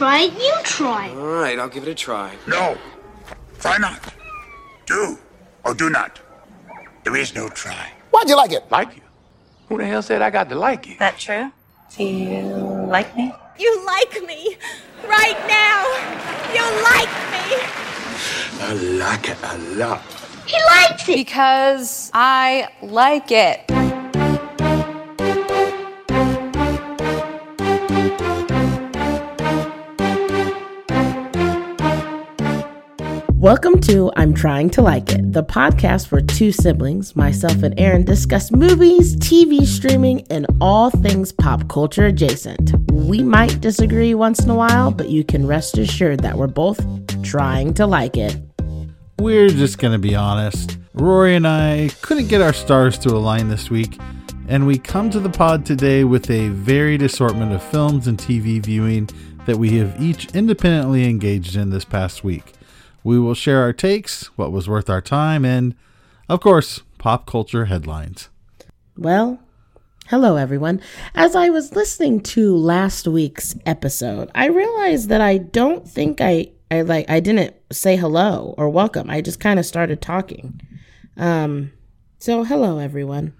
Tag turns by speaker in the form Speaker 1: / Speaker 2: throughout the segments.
Speaker 1: try it, you try it.
Speaker 2: All right, I'll give it a try.
Speaker 3: No. Try not. Do or do not. There is no try.
Speaker 4: Why'd you like it?
Speaker 5: Like you? Who the hell said I got to like you?
Speaker 6: That true? Do you like me?
Speaker 7: You like me. Right now. You like me.
Speaker 5: I like it a lot.
Speaker 1: He likes it.
Speaker 6: Because I like it.
Speaker 8: Welcome to I'm Trying to Like It, the podcast where two siblings, myself and Aaron, discuss movies, TV streaming, and all things pop culture adjacent. We might disagree once in a while, but you can rest assured that we're both trying to like it.
Speaker 9: We're just going to be honest. Rory and I couldn't get our stars to align this week, and we come to the pod today with a varied assortment of films and TV viewing that we have each independently engaged in this past week. We will share our takes, what was worth our time, and, of course, pop culture headlines.
Speaker 8: Well, hello everyone. As I was listening to last week's episode, I realized that I don't think I I like I didn't say hello or welcome. I just kind of started talking. Um so hello everyone.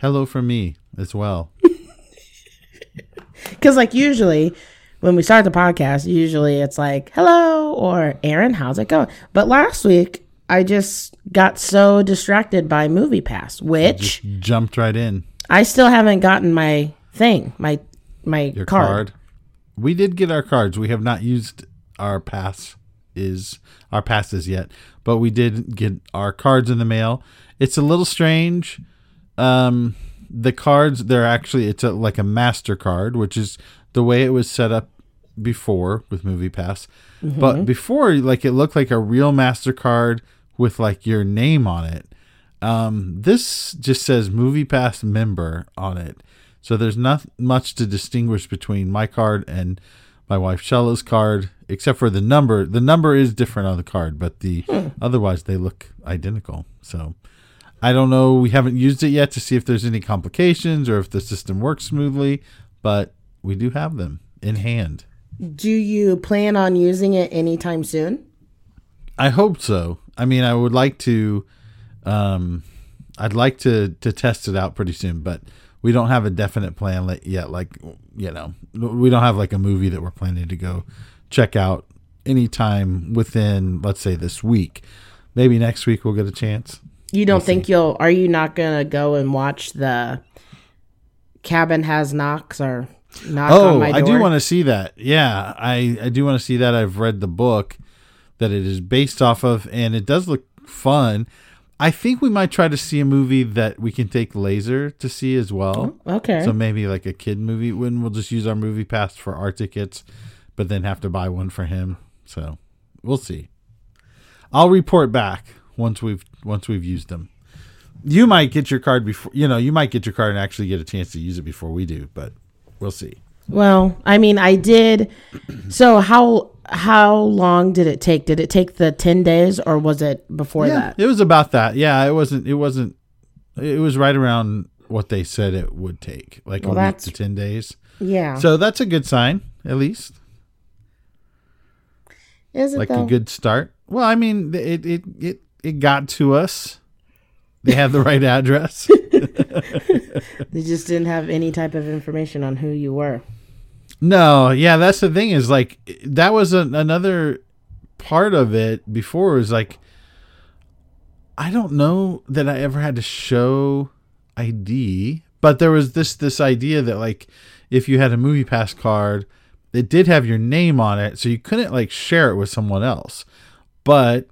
Speaker 9: Hello from me as well.
Speaker 8: Cuz like usually when we start the podcast, usually it's like, hello, or Aaron, how's it going? But last week, I just got so distracted by Movie Pass, which
Speaker 9: jumped right in.
Speaker 8: I still haven't gotten my thing, my my
Speaker 9: Your
Speaker 8: card.
Speaker 9: card. We did get our cards. We have not used our pass is our passes yet, but we did get our cards in the mail. It's a little strange. Um, the cards they're actually it's a, like a Mastercard, which is the way it was set up before with Movie Pass. But before, like it looked like a real Mastercard with like your name on it. Um, this just says Movie Pass member on it. So there's not much to distinguish between my card and my wife Shella's card, except for the number. The number is different on the card, but the otherwise they look identical. So I don't know. We haven't used it yet to see if there's any complications or if the system works smoothly, but we do have them in hand.
Speaker 8: Do you plan on using it anytime soon?
Speaker 9: I hope so. I mean, I would like to. Um, I'd like to to test it out pretty soon, but we don't have a definite plan yet. Like you know, we don't have like a movie that we're planning to go check out anytime within, let's say, this week. Maybe next week we'll get a chance.
Speaker 8: You don't think you'll are you not going to go and watch the Cabin Has Knocks or Knock on
Speaker 9: Oh,
Speaker 8: My Door?
Speaker 9: I do want to see that. Yeah, I I do want to see that. I've read the book that it is based off of, and it does look fun. I think we might try to see a movie that we can take laser to see as well.
Speaker 8: Oh, okay.
Speaker 9: So maybe like a kid movie when we'll just use our movie pass for our tickets, but then have to buy one for him. So we'll see. I'll report back once we've once we've used them. You might get your card before you know, you might get your card and actually get a chance to use it before we do, but we'll see.
Speaker 8: Well, I mean, I did. So how how long did it take? Did it take the ten days, or was it before
Speaker 9: yeah,
Speaker 8: that?
Speaker 9: it was about that. Yeah, it wasn't. It wasn't. It was right around what they said it would take, like
Speaker 8: Well,
Speaker 9: a week to ten days.
Speaker 8: Yeah.
Speaker 9: So that's a good sign, at least,
Speaker 8: Is it
Speaker 9: like
Speaker 8: though?
Speaker 9: a good start. Well, I mean, it it it it got to us. They have the right address.
Speaker 8: they just didn't have any type of information on who you were.
Speaker 9: No, yeah, that's the thing is like that was another part of it before was like I don't know that I ever had to show ID, but there was this this idea that like if you had a movie pass card, it did have your name on it, so you couldn't like share it with someone else. But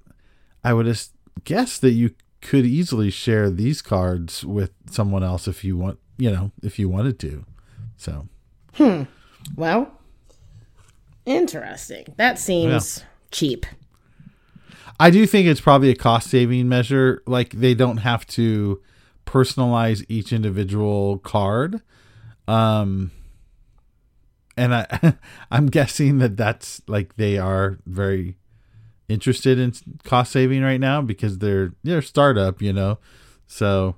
Speaker 9: I would have guessed that you could easily share these cards with someone else if you want, you know, if you wanted to. So, hmm.
Speaker 8: Well, interesting. That seems cheap.
Speaker 9: I do think it's probably a cost saving measure. Like they don't have to personalize each individual card. Um and I I'm guessing that that's like they are very interested in cost saving right now because they're they're startup, you know. So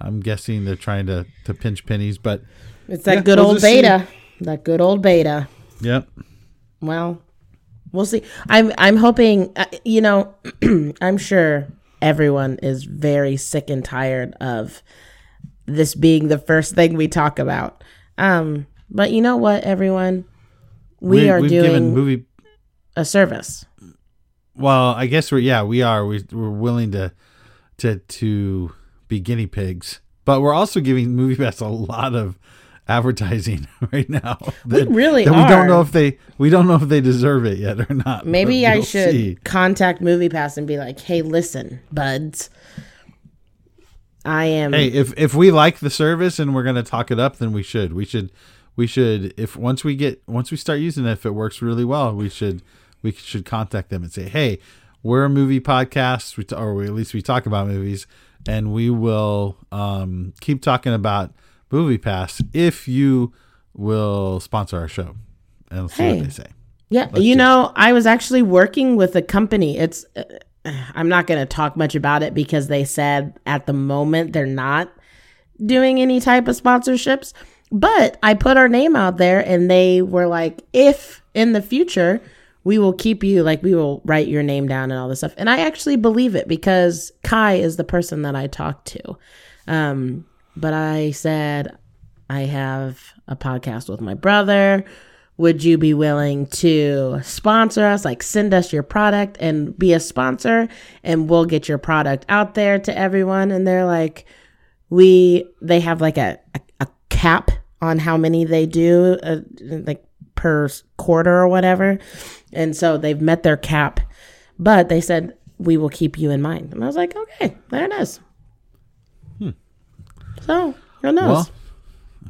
Speaker 9: I'm guessing they're trying to to pinch pennies, but
Speaker 8: It's that
Speaker 9: Yeah,
Speaker 8: good
Speaker 9: we'll
Speaker 8: old
Speaker 9: just see.
Speaker 8: beta. That good old beta.
Speaker 9: yep.
Speaker 8: well, we'll see. I'm I'm hoping. Uh, you know, I'm sure everyone is very sick and tired of this being the first thing we talk about. Um, but you know what, everyone, we, are
Speaker 9: we've
Speaker 8: doing
Speaker 9: given movie.
Speaker 8: a service.
Speaker 9: Well, I guess we're yeah we are we we're willing to to to be guinea pigs, but we're also giving MoviePass a lot of advertising right now. That,
Speaker 8: really
Speaker 9: that we don't know if they we don't know if they deserve it yet or not.
Speaker 8: Maybe I should
Speaker 9: see.
Speaker 8: contact MoviePass and be like, "Hey, listen, buds, I am."
Speaker 9: Hey, if if we like the service and we're gonna talk it up, then we should. We should. We should. If once we get once we start using it, if it works really well, we should we should contact them and say, hey, we're a movie podcast, we t- or at least we talk about movies, and we will um, keep talking about Movie Pass if you will sponsor our show. And let's see
Speaker 8: Hey.
Speaker 9: what they say.
Speaker 8: Yeah, you know, I was actually working with a company. It's uh, I'm not going to talk much about it because they said at the moment they're not doing any type of sponsorships, but I put our name out there and they were like if in the future we will keep you like we will write your name down and all this stuff. And I actually believe it because Kai is the person that I talked to. Um but I said I have a podcast with my brother. Would you be willing to sponsor us? Like, send us your product and be a sponsor, and we'll get your product out there to everyone. And they're like, we, they have like a, a, a cap on how many they do, uh, like per quarter or whatever. And so they've met their cap, but they said, we will keep you in mind. And I was like, okay, there it is. So, who knows?
Speaker 9: Well,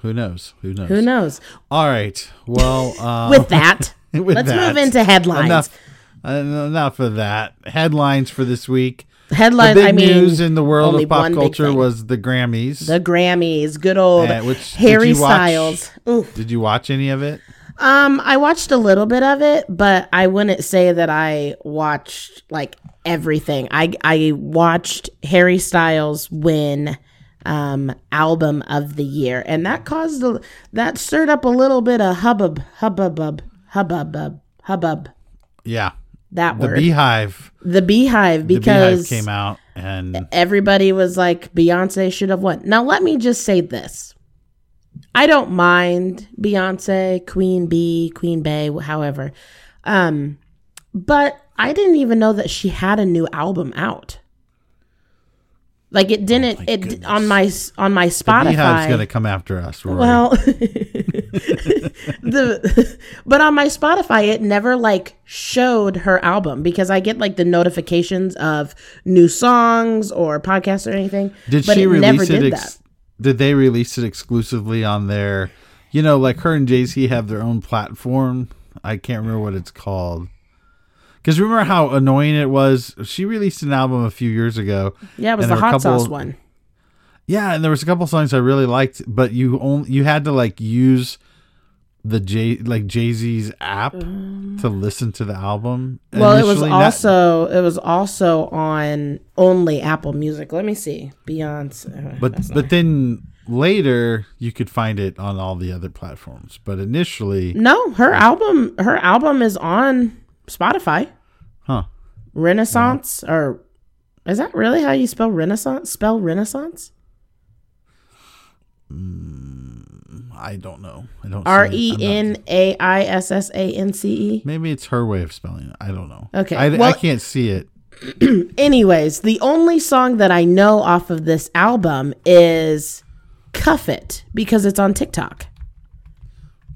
Speaker 9: who knows? Who knows?
Speaker 8: who knows?
Speaker 9: All right. Well, uh,
Speaker 8: With that,
Speaker 9: with
Speaker 8: let's
Speaker 9: that,
Speaker 8: move into headlines.
Speaker 9: Enough, uh, enough of that. Headlines for this week.
Speaker 8: Headlines.
Speaker 9: the big
Speaker 8: I mean,
Speaker 9: news in the world of pop culture was the Grammys.
Speaker 8: the Grammys. Good old
Speaker 9: Uh, which-
Speaker 8: Harry
Speaker 9: watch?
Speaker 8: Styles.
Speaker 9: Did you watch any of it?
Speaker 8: Um, I watched a little bit of it, but I wouldn't say that I watched like everything. I I watched Harry Styles win um album of the year, and that caused a, that stirred up a little bit of hubbub, hubbub, hubbub, hubbub.
Speaker 9: Yeah.
Speaker 8: That word,
Speaker 9: The
Speaker 8: word,
Speaker 9: Beyhive.
Speaker 8: the Beyhive,
Speaker 9: The
Speaker 8: because
Speaker 9: Beyhive came out and
Speaker 8: everybody was like Beyonce should have won. Now let me just say this. I don't mind Beyonce, Queen Bee, Queen Bey, however. Um but I didn't even know that she had a new album out. Like it didn't it on my on my Spotify.
Speaker 9: Beyhive's going to come after us. Rory.
Speaker 8: Well, the but on my Spotify, it never like showed her album because I get like the notifications of new songs or podcasts or anything.
Speaker 9: did
Speaker 8: but
Speaker 9: she
Speaker 8: it
Speaker 9: release
Speaker 8: never
Speaker 9: it?
Speaker 8: did
Speaker 9: Ex- did they release it exclusively on their, you know, like her and Jay Z have their own platform? I can't remember what it's called. Because remember how annoying it was? She released an album a few years ago.
Speaker 8: Yeah, it was the
Speaker 9: there were a
Speaker 8: hot sauce one.
Speaker 9: Yeah, and there was a couple songs I really liked, but you only you had to like use the J like Jay Z's app to listen to the album.
Speaker 8: Mm. Well, it was also it was also on only Apple Music. Let me see, Beyonce.
Speaker 9: but but then later you could find it on all the other platforms. But initially,
Speaker 8: no, her album her album is on Spotify.
Speaker 9: huh?
Speaker 8: Renaissance or is that really how you spell Renaissance? Spell Renaissance?
Speaker 9: I don't know. I don't
Speaker 8: R. E N A I S S A N C E.
Speaker 9: Maybe it's her way of spelling it. I don't know.
Speaker 8: Okay,
Speaker 9: I, I can't see it.
Speaker 8: Anyways, the only song that I know off of this album is Cuff It because it's on TikTok.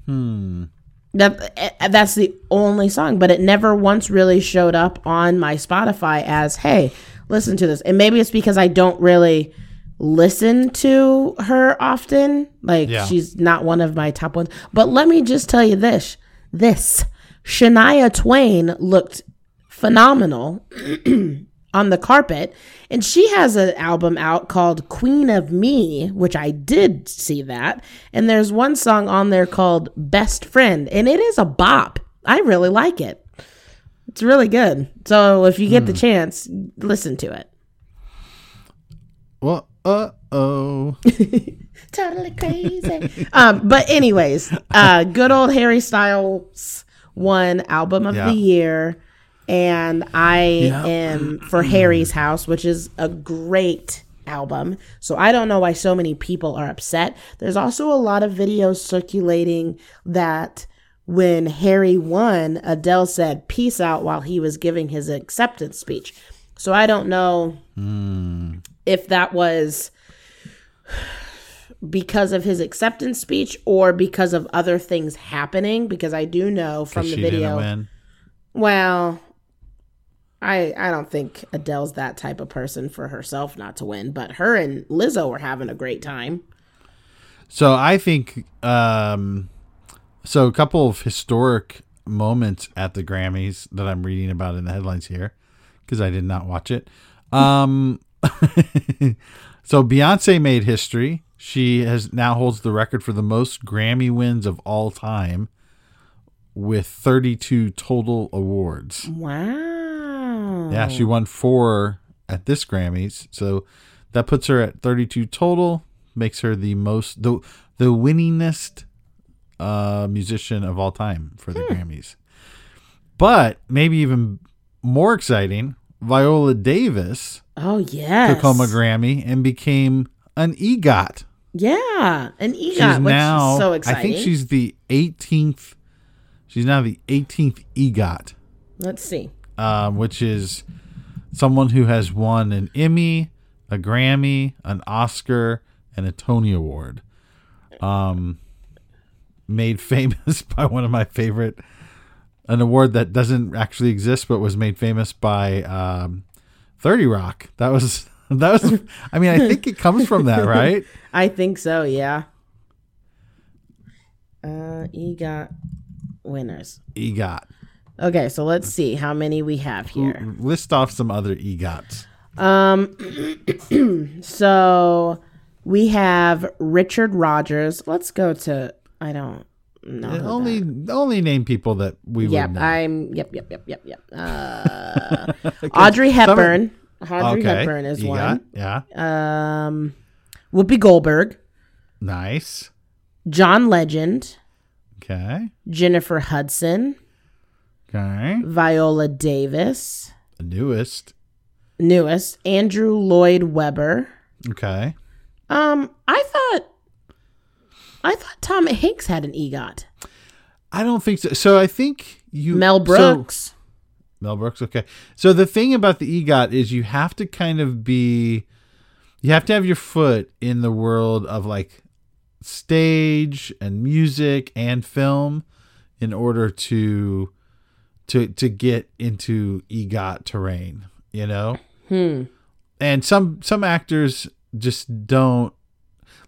Speaker 8: Hmm. That eh, that's the only song, but it never once really showed up on my Spotify as, "Hey, listen to this." And maybe it's because I don't really listen to her often. Like
Speaker 9: Yeah.
Speaker 8: she's not one of my top ones. But let me just tell you this. This Shania Twain looked phenomenal on the carpet. And she has an album out called Queen of Me, which I did see that. And there's one song on there called Best Friend, and it is a bop. I really like it. It's really good. So if you get the hmm. chance, listen to it.
Speaker 9: Well, uh oh.
Speaker 8: Totally crazy. um, but anyways, uh, good old Harry Styles won album of
Speaker 9: Yeah.
Speaker 8: the year, and I
Speaker 9: Yeah.
Speaker 8: am for Harry's House, which is a great album. So I don't know why so many people are upset. There's also a lot of videos circulating that when Harry won, Adele said peace out while he was giving his acceptance speech. So I don't know if that was because of his acceptance speech or because of other things happening because I do know from the video well, I I don't think Adele's that type of person for herself not to win, but her and Lizzo were having a great time.
Speaker 9: So I think um so a couple of historic moments at the Grammys that I'm reading about in the headlines here because I did not watch it. Um so Beyonce made history. She has now holds the record for the most Grammy wins of all time with 32 total awards.
Speaker 8: Wow.
Speaker 9: Yeah, she won 4 at this Grammys. So that puts her at 32 total, makes her the most the the winningest uh, musician of all time for the Grammys. But maybe even more exciting, Viola Davis
Speaker 8: Oh yes.
Speaker 9: took home a Grammy and became an EGOT.
Speaker 8: Yeah, an
Speaker 9: She's
Speaker 8: EGOT, which
Speaker 9: now
Speaker 8: is so exciting.
Speaker 9: I think she's the 18th. She's now the 18th EGOT,
Speaker 8: Let's see.
Speaker 9: um, which is someone who has won an Emmy, a Grammy, an Oscar, and a Tony Award. Um, made famous by one of my favorite, an award that doesn't actually exist but was made famous by um, Thirty Rock. That was that was. I mean, I think it comes from that, right?
Speaker 8: I think so. Yeah. Uh, EGOT winners.
Speaker 9: EGOT.
Speaker 8: Okay, so let's see how many we have here.
Speaker 9: List off some other EGOTs.
Speaker 8: Um, so we have Richard Rodgers. Let's go to. I don't know. who
Speaker 9: only only name people that we
Speaker 8: Yep. I'm. Yep, yep, yep, yep, yep. Uh, Audrey Hepburn. Audrey
Speaker 9: okay,
Speaker 8: Hepburn is one.
Speaker 9: Yeah,
Speaker 8: Um, Whoopi Goldberg,
Speaker 9: nice.
Speaker 8: John Legend,
Speaker 9: Okay,
Speaker 8: Jennifer Hudson,
Speaker 9: okay.
Speaker 8: Viola Davis,
Speaker 9: The newest.
Speaker 8: newest Andrew Lloyd Webber.
Speaker 9: Okay,
Speaker 8: Um, I thought, I thought Tom Hanks had an EGOT.
Speaker 9: I don't think so. So I think you
Speaker 8: Mel
Speaker 9: so-
Speaker 8: Brooks.
Speaker 9: Mel Brooks. Okay. So the thing about the EGOT is you have to kind of be, you have to have your foot in the world of like stage and music and film in order to to to get into EGOT terrain. You know.
Speaker 8: Hmm.
Speaker 9: And some some actors just don't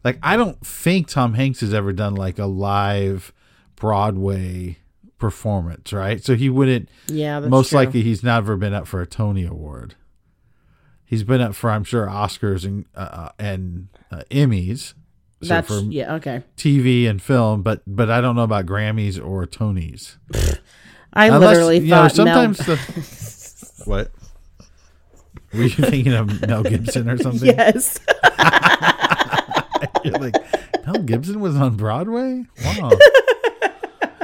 Speaker 9: like. I don't think Tom Hanks has ever done like a live Broadway performance, right? So he wouldn't
Speaker 8: Yeah, that's
Speaker 9: most
Speaker 8: true.
Speaker 9: likely he's never been up for a Tony Award. He's been up for, I'm sure, Oscars and uh, and uh, Emmys. So
Speaker 8: That's
Speaker 9: for
Speaker 8: yeah. Okay.
Speaker 9: TV and film, but but I don't know about Grammys or Tonys.
Speaker 8: I
Speaker 9: Unless,
Speaker 8: literally
Speaker 9: you know,
Speaker 8: thought Mel.
Speaker 9: sometimes the what were you thinking of Mel Gibson or something?
Speaker 8: yes.
Speaker 9: You're like Mel Gibson was on Broadway. Wow.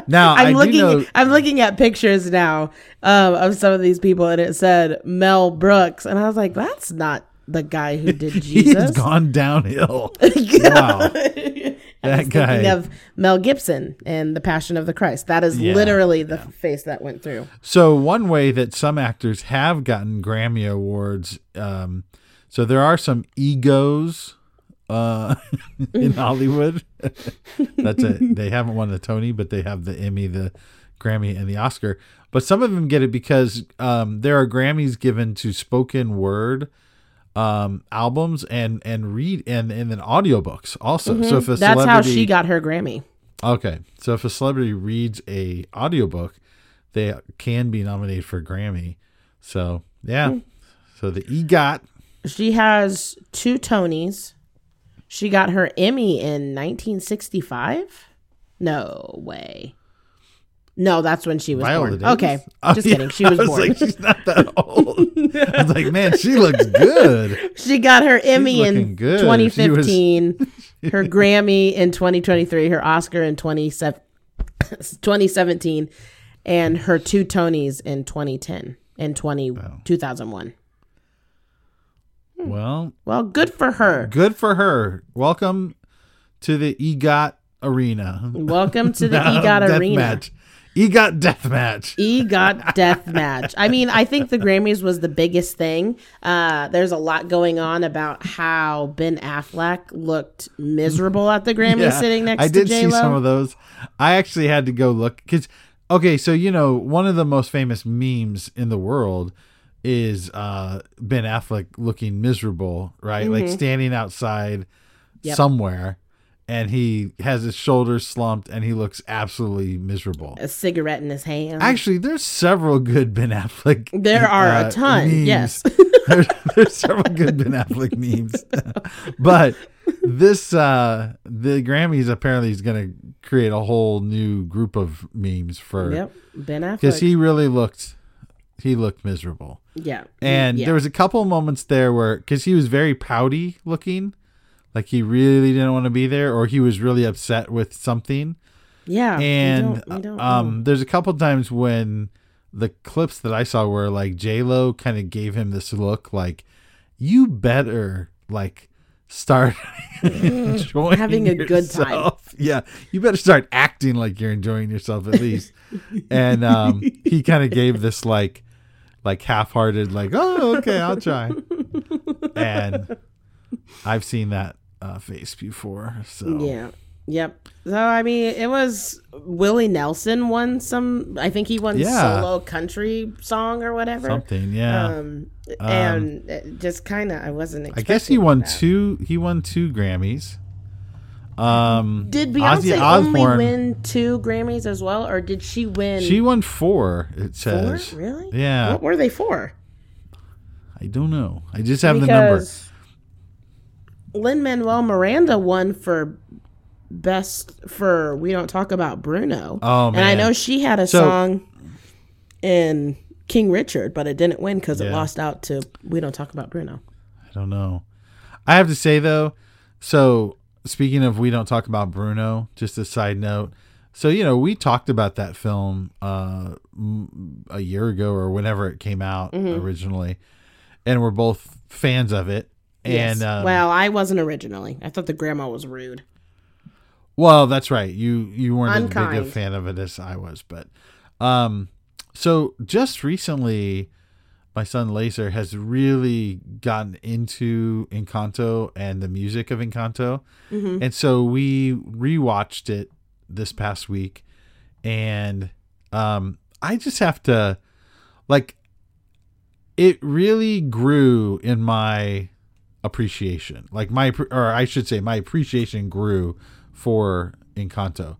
Speaker 9: Now
Speaker 8: I'm looking.
Speaker 9: know.
Speaker 8: I'm looking at pictures now um, of some of these people, and it said Mel Brooks, and I was like, "That's not the guy who did Jesus.
Speaker 9: He's gone downhill. wow. That guy.
Speaker 8: thinking of Mel Gibson and The Passion of the Christ. That is
Speaker 9: Yeah,
Speaker 8: literally the face that went through.
Speaker 9: So one way that some actors have gotten Grammy awards, um, so there are some egos uh, in Hollywood. That's it. They haven't won the Tony, but they have the Emmy, the Grammy, and the Oscar. But some of them get it because um, there are Grammys given to spoken word um, albums and and read and and then audiobooks also. So if a
Speaker 8: Mm-hmm. That's how she got her Grammy.
Speaker 9: Okay. So if a celebrity reads a audiobook, they can be nominated for a Grammy. So yeah. So the EGOT.
Speaker 8: She has two Tonys. She got her Emmy in 1965. No way. No, that's when she was
Speaker 9: Viola
Speaker 8: born.
Speaker 9: Davis?
Speaker 8: Okay,
Speaker 9: Oh,
Speaker 8: just
Speaker 9: yeah.
Speaker 8: kidding. She
Speaker 9: I
Speaker 8: was,
Speaker 9: was
Speaker 8: born.
Speaker 9: like, she's not that old. I was like, man, she looks good.
Speaker 8: She got her Emmy in
Speaker 9: good.
Speaker 8: 2015, her Grammy in 2023, her Oscar in 27 2017, and her two Tonys in 2010 and 20, 2001.
Speaker 9: Well,
Speaker 8: Well, good for her.
Speaker 9: good for her. Welcome to the EGOT arena.
Speaker 8: Welcome to the EGOT arena.
Speaker 9: match. EGOT death match.
Speaker 8: EGOT death match. I mean, I think the Grammys was the biggest thing. Uh, there's a lot going on about how Ben Affleck looked miserable at the Grammys
Speaker 9: Yeah,
Speaker 8: sitting next
Speaker 9: I
Speaker 8: to
Speaker 9: I
Speaker 8: did
Speaker 9: see some of those. I actually had to go look because okay, so you know one of the most famous memes in the world is uh Ben Affleck looking miserable, right? Like standing outside
Speaker 8: Mm-hmm. Yep.
Speaker 9: somewhere and he has his shoulders slumped and he looks absolutely miserable.
Speaker 8: A cigarette in his hand.
Speaker 9: Actually, there's several good Ben Affleck.
Speaker 8: There are a
Speaker 9: uh,
Speaker 8: ton,
Speaker 9: memes.
Speaker 8: yes.
Speaker 9: there's, there's several good Ben Affleck memes, but this uh the Grammys apparently is going to create a whole new group of memes for
Speaker 8: yep, Ben Affleck.
Speaker 9: because he really looked he looked miserable,
Speaker 8: yeah,
Speaker 9: and
Speaker 8: yeah.
Speaker 9: there was a couple moments there where because he was very pouty looking. Like he really didn't want to be there, or he was really upset with something
Speaker 8: yeah, we
Speaker 9: and
Speaker 8: don't- we don't
Speaker 9: um there's a couple times when the clips that i saw where like j-lo kind of gave him this look like you better like start enjoying
Speaker 8: Having a good time.
Speaker 9: yeah you better start acting like you're enjoying yourself at least and um he kind of gave this like like half-hearted like oh okay i'll try and i've seen that uh face before so
Speaker 8: Yeah. Yep. So I mean, it was Willie Nelson won some. I think he won
Speaker 9: Yeah.
Speaker 8: solo country song or whatever.
Speaker 9: something yeah
Speaker 8: Um, and it just kind of I wasn't.
Speaker 9: I guess he won
Speaker 8: that.
Speaker 9: two. He won two Grammys. Um,
Speaker 8: Did
Speaker 9: Ozzy
Speaker 8: Beyonce only
Speaker 9: Osbourne-
Speaker 8: win two Grammys as well, or did she win?
Speaker 9: She won four. It
Speaker 8: four.
Speaker 9: says.
Speaker 8: Really?
Speaker 9: Yeah.
Speaker 8: What were they for?
Speaker 9: I don't know. I just have the number.
Speaker 8: Lin Manuel Miranda won for best for We Don't Talk About Bruno.
Speaker 9: Oh, man!
Speaker 8: And I know she had a
Speaker 9: So-
Speaker 8: song in King Richard, but it didn't win because it lost out to We Don't Talk About Bruno.
Speaker 9: I don't know. I have to say though. So speaking of, we don't talk about Bruno. Just a side note. So you know, we talked about that film uh, a year ago or whenever it came out
Speaker 8: Mm-hmm.
Speaker 9: originally, and we're both fans of it. And um,
Speaker 8: well, I wasn't originally. I thought the grandma was rude.
Speaker 9: Well, that's right. You you weren't as big a fan of it as I was, but um, so just recently, my son Laser has really gotten into Encanto and the music of Encanto, and so we rewatched it this past week, and um, I just have to like it really grew in my appreciation. Like my, or I should say, my appreciation grew for Encanto.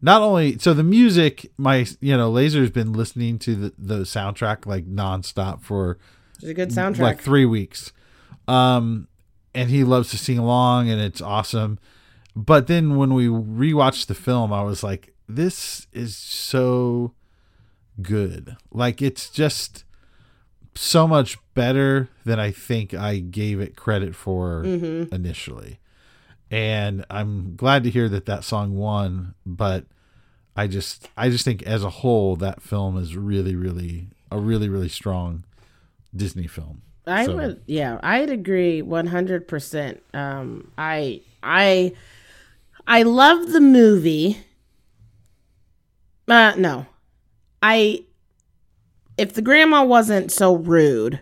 Speaker 9: Not only so the music, my you know, Laser's been listening to the, the soundtrack like nonstop for
Speaker 8: It's a good soundtrack.
Speaker 9: like three weeks, um, and he loves to sing along, and it's awesome. But then when we rewatched the film, I was like, this is so good. Like it's just so much better than I think I gave it credit for initially. And I'm glad to hear that that song won, but I just I just think as a whole that film is really really a really really strong Disney film.
Speaker 8: I
Speaker 9: So-
Speaker 8: would, yeah, I'd agree one hundred percent. Um, I, I, I love the movie. Uh, no, I. If the grandma wasn't so rude,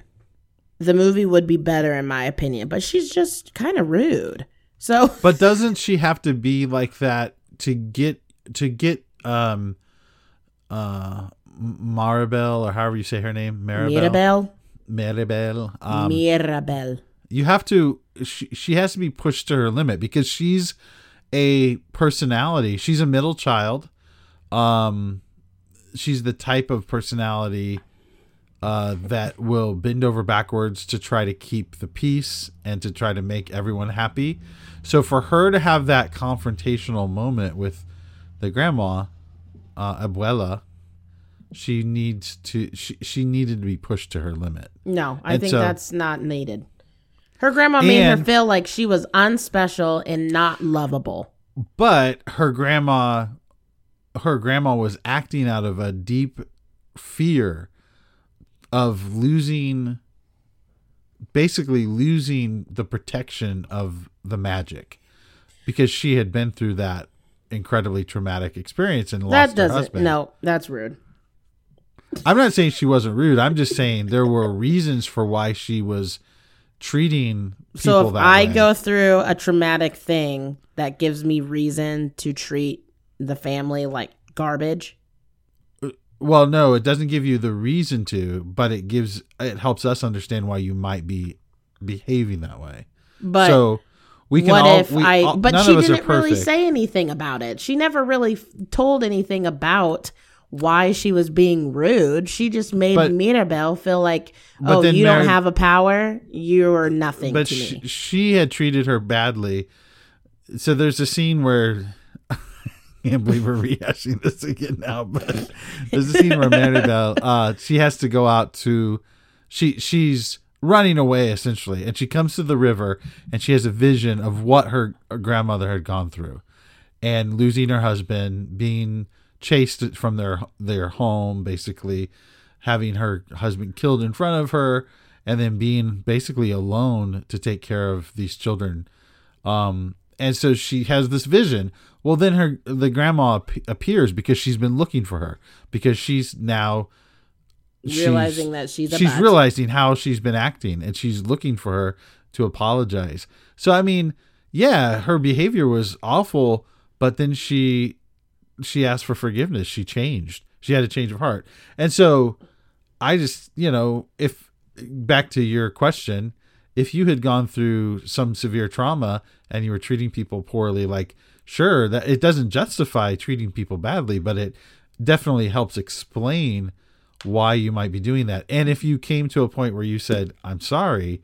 Speaker 8: the movie would be better in my opinion. But she's just kind of rude. So
Speaker 9: But doesn't she have to be like that to get to get um uh Maribel or however you say her name Maribel
Speaker 8: Mirabel.
Speaker 9: Maribel um
Speaker 8: Mirabel.
Speaker 9: you have to she, she has to be pushed to her limit because she's a personality she's a middle child um she's the type of personality uh, that will bend over backwards to try to keep the peace and to try to make everyone happy. So for her to have that confrontational moment with the grandma, uh, abuela, she needs to she, she needed to be pushed to her limit.
Speaker 8: No, I
Speaker 9: And
Speaker 8: think
Speaker 9: so-
Speaker 8: that's not needed. Her grandma made her feel like she was unspecial and not lovable.
Speaker 9: but her grandma her grandma was acting out of a deep fear of losing basically losing the protection of the magic because she had been through that incredibly traumatic experience and lost
Speaker 8: that
Speaker 9: her
Speaker 8: doesn't.
Speaker 9: husband.
Speaker 8: No, that's rude.
Speaker 9: I'm not saying she wasn't rude. I'm just saying there were reasons for why she was treating people
Speaker 8: So if
Speaker 9: that
Speaker 8: I
Speaker 9: way.
Speaker 8: go through a traumatic thing that gives me reason to treat the family like garbage,
Speaker 9: Well, no, it doesn't give you the reason to, but it gives it helps us understand why you might be behaving that way.
Speaker 8: but
Speaker 9: so we can
Speaker 8: what
Speaker 9: all,
Speaker 8: if
Speaker 9: we,
Speaker 8: I?
Speaker 9: all-
Speaker 8: but she
Speaker 9: of us are
Speaker 8: didn't really say anything about it. She never really f- told anything about why she was being rude. She just made
Speaker 9: But-
Speaker 8: Mirabel feel like, oh, you
Speaker 9: Mary-
Speaker 8: don't have a power. You're nothing
Speaker 9: but
Speaker 8: to
Speaker 9: she, she had treated her badly. So there's a scene where can't believe we're rehashing this again now, but there's a scene where Maribel uh she has to go out to she she's running away essentially and she comes to the river and she has a vision of what her grandmother had gone through and losing her husband being chased from their their home basically having her husband killed in front of her and then being basically alone to take care of these children. Um and so she has this vision well then her the grandma ap- appears because she's been looking for her because she's now she's-
Speaker 8: Realizing that she's a
Speaker 9: she's
Speaker 8: butt.
Speaker 9: realizing how she's been acting and she's looking for her to apologize. So i mean yeah her behavior was awful but then she she asked for forgiveness. She changed. She had a change of heart. And so i just you know if back to your question if you had gone through some severe trauma and you were treating people poorly like sure that it doesn't justify treating people badly but it definitely helps explain why you might be doing that and if you came to a point where you said i'm sorry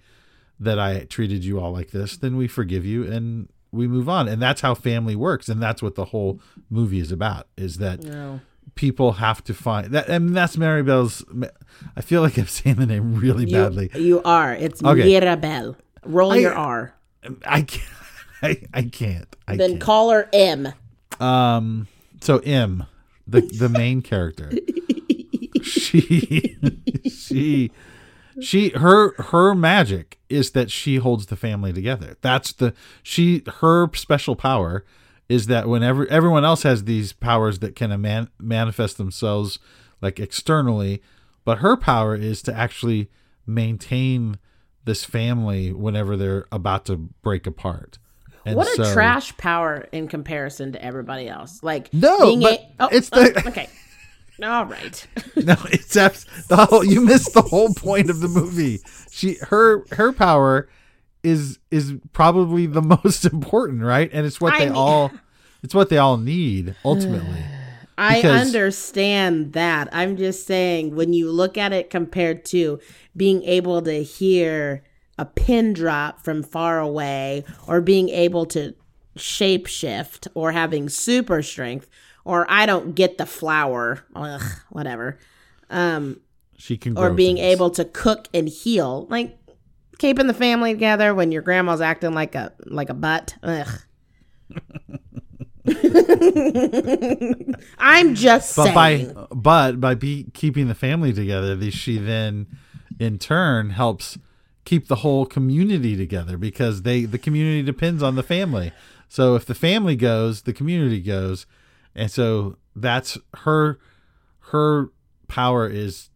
Speaker 9: that i treated you all like this then we forgive you and we move on and that's how family works and that's what the whole movie is about is that people have to find that and that's maribel's i feel like i'm saying the name really
Speaker 8: You,
Speaker 9: badly
Speaker 8: you are. It's
Speaker 9: Okay.
Speaker 8: Mirabel. Roll
Speaker 9: I-
Speaker 8: your R.
Speaker 9: I can't. I, I can't. I
Speaker 8: Then
Speaker 9: can't.
Speaker 8: call her M.
Speaker 9: Um. So M, the the main character, she she she her her magic is that she holds the family together. That's the she her special power is that whenever everyone else has these powers that can man, manifest themselves like externally, but her power is to actually maintain this family whenever they're about to break apart. And
Speaker 8: What a
Speaker 9: so-
Speaker 8: trash power in comparison to everybody else. Like
Speaker 9: No,
Speaker 8: being
Speaker 9: but
Speaker 8: a- oh,
Speaker 9: it's
Speaker 8: oh,
Speaker 9: the-
Speaker 8: okay. All right.
Speaker 9: No, it's the whole. You missed the whole point of the movie. She her her power is is probably the most important, right? And it's what
Speaker 8: I
Speaker 9: they
Speaker 8: mean-
Speaker 9: all it's what they all need ultimately.
Speaker 8: I understand that. I'm just saying when you look at it compared to being able to hear a pin drop from far away or being able to shape shift or having super strength or I don't get the flower, ugh, whatever. Um
Speaker 9: She can
Speaker 8: or being
Speaker 9: things.
Speaker 8: able to cook and heal. Like keeping the family together when your grandma's acting like a like a butt. Ugh. I'm just
Speaker 9: but
Speaker 8: saying.
Speaker 9: by but by be, keeping the family together, she then in turn helps keep the whole community together because they the community depends on the family. So if the family goes, the community goes, and so that's her her power is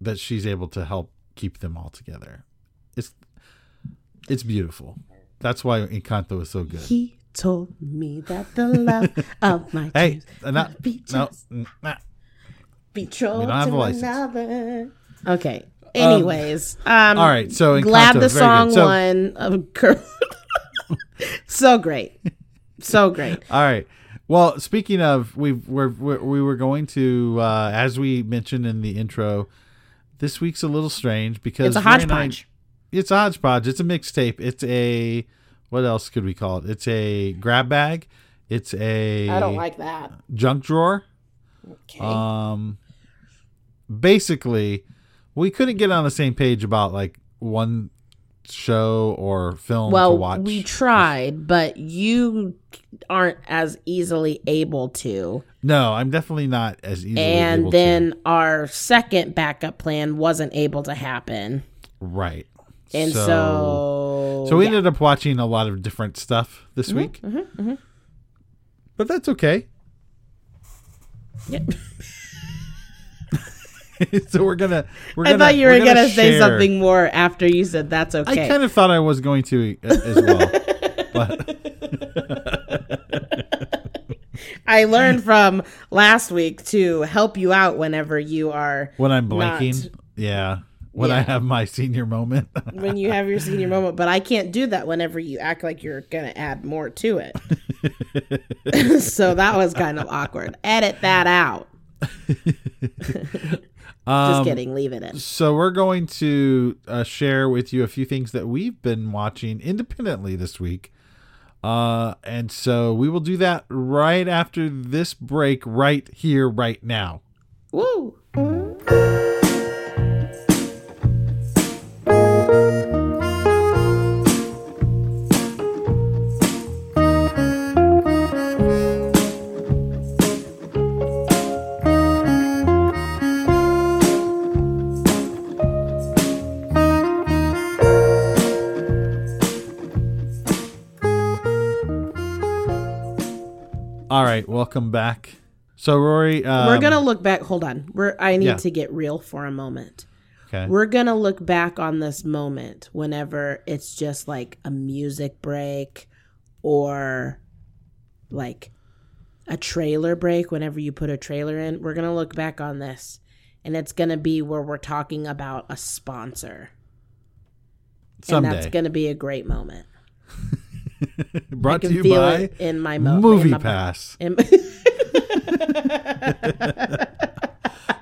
Speaker 9: that she's able to help keep them all together. It's it's beautiful. That's why Encanto is so good.
Speaker 8: he told me that the love of my
Speaker 9: Hey,
Speaker 8: dreams
Speaker 9: uh, not
Speaker 8: be
Speaker 9: no,
Speaker 8: just betrothed
Speaker 9: we don't have
Speaker 8: to another. Okay. Anyways, um,
Speaker 9: all right, so
Speaker 8: glad
Speaker 9: Encanto
Speaker 8: the song.
Speaker 9: So-
Speaker 8: won. Of so great, so great.
Speaker 9: All right. Well, speaking of, we we're, we're were going to, uh, as we mentioned in the intro, this week's a little strange because
Speaker 8: It's a
Speaker 9: and I-
Speaker 8: hodgepodge.
Speaker 9: it's a hodgepodge. It's a mixtape. It's a what else could we call it? It's a grab bag. It's a
Speaker 8: I don't like that.
Speaker 9: junk drawer.
Speaker 8: Okay.
Speaker 9: Um, basically, we couldn't get on the same page about like one show or film to
Speaker 8: Well,
Speaker 9: watch.
Speaker 8: we tried, but you aren't as easily able to.
Speaker 9: no, I'm definitely not as easily able
Speaker 8: And
Speaker 9: to.
Speaker 8: then our second backup plan wasn't able to happen.
Speaker 9: right.
Speaker 8: And so
Speaker 9: So we
Speaker 8: yeah. Mm-hmm,
Speaker 9: ended up watching a lot of different stuff this week. But that's okay.
Speaker 8: Yeah.
Speaker 9: so we're gonna. We're
Speaker 8: I
Speaker 9: gonna,
Speaker 8: thought you were
Speaker 9: we're
Speaker 8: gonna, say something more after you said that's okay.
Speaker 9: I kind of thought I was going to uh, as well, but
Speaker 8: I learned from last week to help you out whenever you are
Speaker 9: when I'm
Speaker 8: not-
Speaker 9: blanking, yeah, when I have my senior moment,
Speaker 8: when you have your senior moment, but I can't do that whenever you act like you're gonna add more to it. so that was kind of awkward. Edit that out.
Speaker 9: Um,
Speaker 8: Just kidding. Leave it in.
Speaker 9: so we're going to uh, share with you a few things that we've been watching independently this week. Uh, and so we will do that right after this break, right here, right now.
Speaker 8: Woo!
Speaker 9: Welcome back. So Rory, um,
Speaker 8: We're gonna look back. Hold on. We're. I need
Speaker 9: yeah.
Speaker 8: to get real for a moment.
Speaker 9: okay.
Speaker 8: We're gonna look back on this moment whenever it's just like a music break or like a trailer break. Whenever you put a trailer in, we're gonna look back on this, and it's gonna be where we're talking about a sponsor,
Speaker 9: someday.
Speaker 8: and that's gonna be a great moment.
Speaker 9: Brought to you by
Speaker 8: in my mo-
Speaker 9: Movie
Speaker 8: in my-
Speaker 9: Pass.
Speaker 8: in-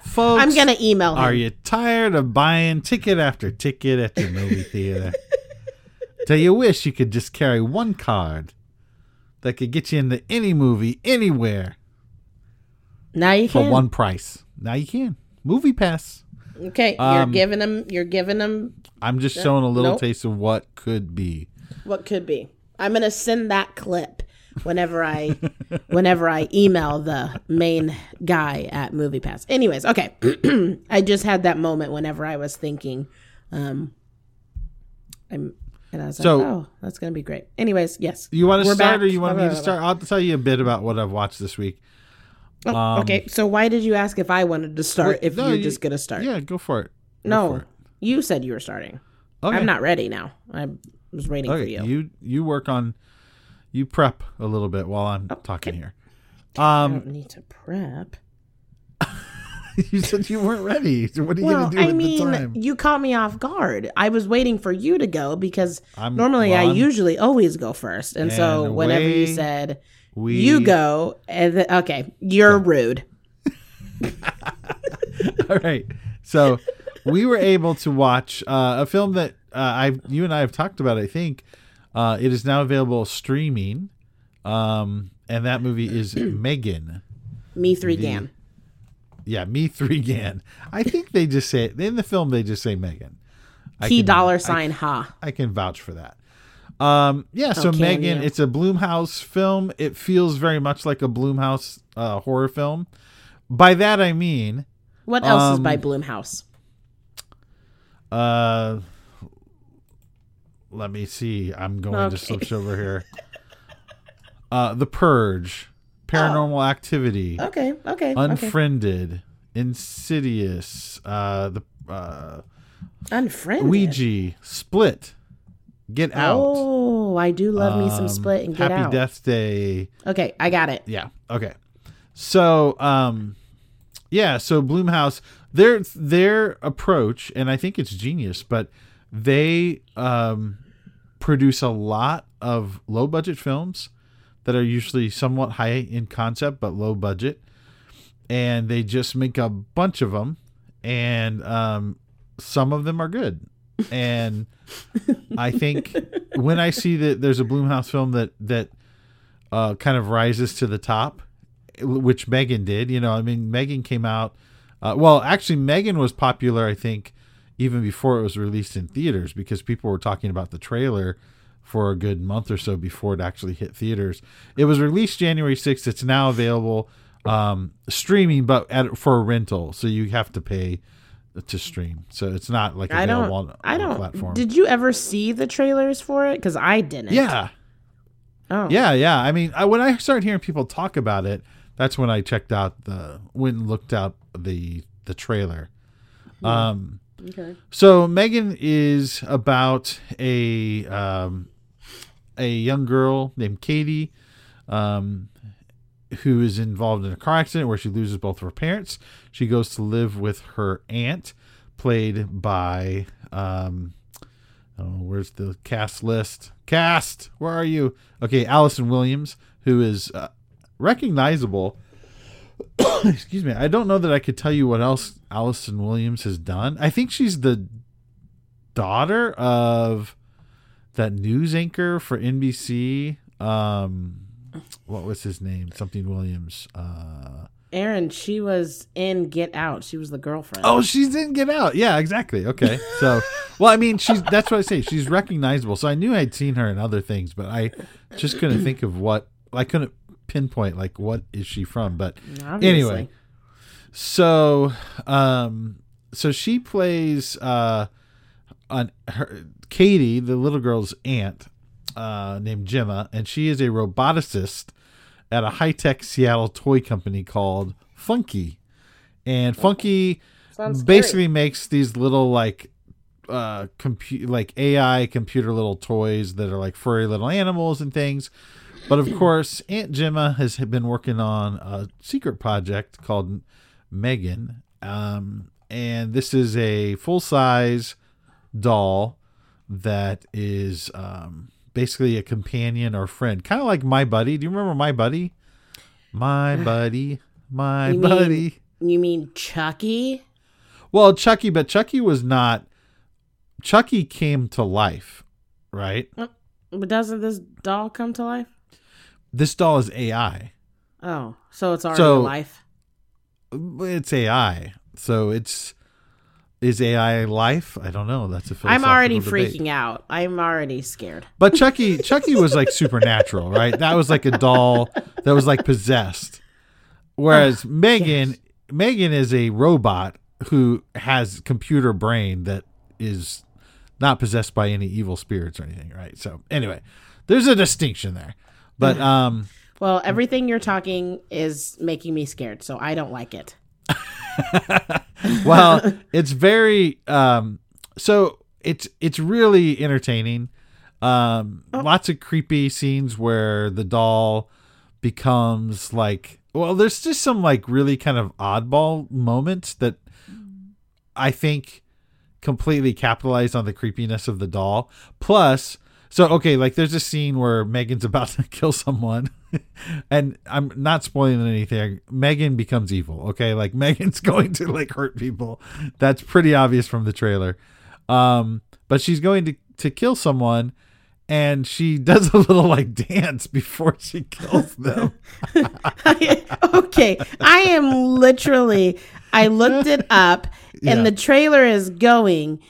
Speaker 9: Folks,
Speaker 8: I'm gonna email him.
Speaker 9: Are you tired of buying ticket after ticket at your movie theater? Do you wish you could just carry one card that could get you into any movie anywhere
Speaker 8: now you can
Speaker 9: for
Speaker 8: can.
Speaker 9: one price? Now you can. Movie Pass.
Speaker 8: Okay, you're
Speaker 9: Um,
Speaker 8: giving them. You're giving them.
Speaker 9: I'm just showing a little
Speaker 8: nope.
Speaker 9: taste of what could be.
Speaker 8: what could be. I'm gonna send that clip whenever I whenever I email the main guy at MoviePass. Anyways, okay. I just had that moment whenever I was thinking, um, I'm and I was
Speaker 9: So-
Speaker 8: like, oh, that's gonna be great. Anyways, yes.
Speaker 9: You want to start,
Speaker 8: back.
Speaker 9: or you want me to start? I'll tell you a bit about what I've watched this week.
Speaker 8: Oh, okay, so why did you ask if I wanted to start
Speaker 9: Wait,
Speaker 8: if
Speaker 9: no,
Speaker 8: you're
Speaker 9: you-
Speaker 8: just gonna start?
Speaker 9: Yeah, go for it. Go for
Speaker 8: no,
Speaker 9: it.
Speaker 8: you said you were starting.
Speaker 9: Okay.
Speaker 8: I'm not ready now. I was waiting for you.
Speaker 9: you you work on you prep a little bit while I'm
Speaker 8: Oh,
Speaker 9: talking here.
Speaker 8: I
Speaker 9: Um,
Speaker 8: don't need to prep.
Speaker 9: you said you weren't ready. What are you
Speaker 8: Well,
Speaker 9: gonna do
Speaker 8: I
Speaker 9: with
Speaker 8: mean,
Speaker 9: the time?
Speaker 8: you caught me off guard. I was waiting for you to go because
Speaker 9: I'm-
Speaker 8: normally I usually always go first. And, so
Speaker 9: And
Speaker 8: whenever you said
Speaker 9: We
Speaker 8: you go, and okay, you're rude.
Speaker 9: All right. So we were able to watch uh, a film that uh, I you and I have talked about. It, I think uh, it is now available streaming, um, and that movie is Megan.
Speaker 8: Me three gan.
Speaker 9: Yeah, me three gan. I think they just say in the film they just say Megan. I
Speaker 8: Key
Speaker 9: can-
Speaker 8: dollar
Speaker 9: I-
Speaker 8: sign ha.
Speaker 9: I can vouch for that. Um, yeah, so
Speaker 8: Oh,
Speaker 9: Megan, it's a Blumhouse film. It feels very much like a Blumhouse uh, horror film. By that I mean,
Speaker 8: What else is
Speaker 9: Um,
Speaker 8: by Blumhouse?
Speaker 9: uh, let me see. I'm going to switch over here. Uh, The Purge, Paranormal Activity,
Speaker 8: Okay, okay, okay.
Speaker 9: Unfriended, Insidious, uh, the uh,
Speaker 8: Unfriended.
Speaker 9: Ouija, Split, Get Out.
Speaker 8: Oh, I do love me some
Speaker 9: um,
Speaker 8: split and get
Speaker 9: Happy
Speaker 8: out.
Speaker 9: Happy Death Day.
Speaker 8: Okay, I got it.
Speaker 9: Yeah. Okay. So, um, yeah. So Blumhouse, their their approach, and I think it's genius, but they um, produce a lot of low budget films that are usually somewhat high in concept but low budget, and they just make a bunch of them, and um, some of them are good, and I think when I see that there's a Blumhouse film that that uh, kind of rises to the top, which Megan did. You know, I mean, Megan came out. Uh, well, actually, Megan was popular, I think, even before it was released in theaters because people were talking about the trailer for a good month or so before it actually hit theaters. It was released January 6th. It's now available um, streaming, but at, for a rental. So you have to pay to stream. So it's not like
Speaker 8: I don't.
Speaker 9: on,
Speaker 8: I don't.
Speaker 9: platform.
Speaker 8: Did you ever see the trailers for it? Because I didn't.
Speaker 9: yeah.
Speaker 8: Oh.
Speaker 9: Yeah, yeah. I mean, I, when I started hearing people talk about it, that's when I checked out the went and looked out the the trailer. Um,
Speaker 8: Okay.
Speaker 9: so Megan is about a um, a young girl named Katie, um, who is involved in a car accident where she loses both of her parents. She goes to live with her aunt, played by um, where's the cast list? Cast, where are you? Okay, Allison Williams, who is uh, recognizable. Excuse me. I don't know that I could tell you what else Allison Williams has done. I think she's the daughter of that news anchor for NBC. Um, what was his name? Something Williams. Uh,
Speaker 8: Aaron, she was in Get Out. She was the girlfriend.
Speaker 9: oh, she's in Get Out. Yeah, exactly. Okay. So, well, I mean, she's that's what I say. She's recognizable. So I knew I'd seen her in other things, but I just couldn't think of what I couldn't pinpoint like what is she from. But
Speaker 8: Obviously.
Speaker 9: anyway, so um, so she plays uh, on her Katie, the little girl's aunt, uh, named Gemma, and she is a roboticist at a high tech Seattle toy company called Funki. And Funki
Speaker 8: Sounds scary.
Speaker 9: basically makes these little like uh compute like AI computer little toys that are like furry little animals and things. But of course, Aunt Gemma has been working on a secret project called Megan. Um, and this is a full size doll that is um, basically a companion or friend, kind of like My Buddy. Do you remember My Buddy? My Buddy, My
Speaker 8: You mean-
Speaker 9: Buddy.
Speaker 8: You mean Chucky?
Speaker 9: Well, Chucky, but Chucky was not. Chucky came to life, right?
Speaker 8: But doesn't this doll come to life?
Speaker 9: This doll is AI.
Speaker 8: Oh, so it's already
Speaker 9: So-
Speaker 8: alive.
Speaker 9: It's AI, so it's is AI life? I don't know. That's a
Speaker 8: I'm already
Speaker 9: debate.
Speaker 8: freaking out. I'm already scared.
Speaker 9: But Chucky, Chucky was like supernatural, right? That was like a doll that was like possessed. Whereas oh, Megan, Megan is a robot who has computer brain that is not possessed by any evil spirits or anything, right? So anyway, there's a distinction there. But um
Speaker 8: Well, everything you're talking is making me scared, so I don't like it.
Speaker 9: well, it's very um so it's it's really entertaining. Um lots of creepy scenes where the doll becomes like well, there's just some like really kind of oddball moments that I think completely capitalized on the creepiness of the doll. Plus, so okay, like there's a scene where Megan's about to kill someone, and I'm not spoiling anything. Megan becomes evil. Okay, like Megan's going to like hurt people. That's pretty obvious from the trailer. Um, but she's going to to kill someone, and she does a little like dance before she kills them.
Speaker 8: okay, I am literally. I looked it up, and
Speaker 9: Yeah.
Speaker 8: the trailer is going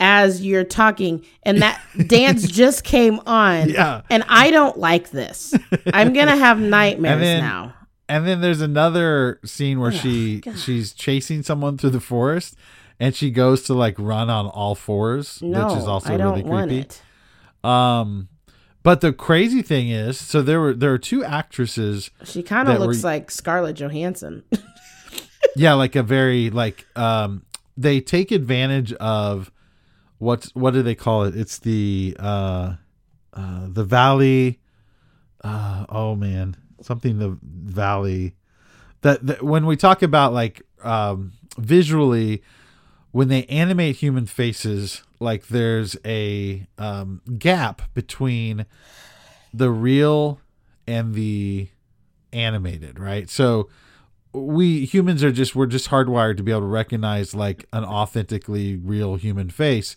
Speaker 8: as you're talking, and that dance just came on.
Speaker 9: Yeah.
Speaker 8: and I don't like this. I'm gonna have nightmares
Speaker 9: then-
Speaker 8: now.
Speaker 9: And then there's another scene where she she's chasing someone through the forest and she goes to like run on all fours,
Speaker 8: No,
Speaker 9: which is also really creepy. Um but the crazy thing is, so there were there are two actresses,
Speaker 8: She kind of
Speaker 9: were-
Speaker 8: looks like Scarlett Johansson.
Speaker 9: yeah, like a very like um they take advantage of what's what do they call it? It's the uh uh the valley uh oh man, something the valley that, that when we talk about like um visually when they animate human faces like there's a um gap between the real and the animated right so we humans are just we're just hardwired to be able to recognize like an authentically real human face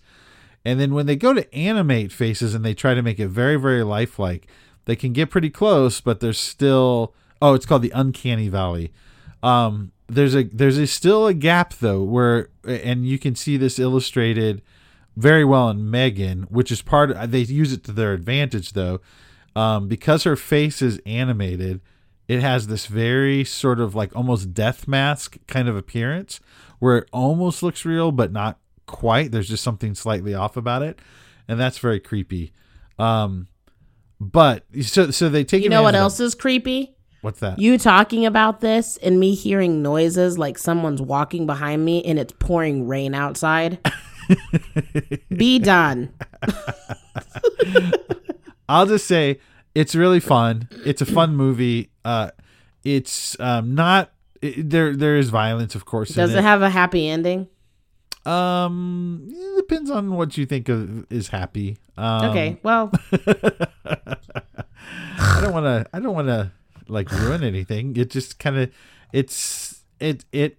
Speaker 9: and then when they go to animate faces and they try to make it very very lifelike they can get pretty close but there's still oh it's called the uncanny valley um there's a there's a still a gap though where and you can see this illustrated very well in Megan, which is part of, they use it to their advantage though. Um, because her face is animated, it has this very sort of like almost death mask kind of appearance where it almost looks real but not quite. There's just something slightly off about it, and that's very creepy. Um, but so so they take
Speaker 8: You know what
Speaker 9: of-
Speaker 8: else is creepy?
Speaker 9: What's that?
Speaker 8: You talking about this and me hearing noises like someone's walking behind me and it's pouring rain outside. Be done.
Speaker 9: I'll just say it's really fun. It's a fun movie. Uh, it's um not it, there. There is violence, of course. in
Speaker 8: Does it have a happy ending?
Speaker 9: Um, it depends on what you think of is happy. Um,
Speaker 8: Okay, well,
Speaker 9: I don't want to. I don't want to like ruin anything. It just kind of. It's it it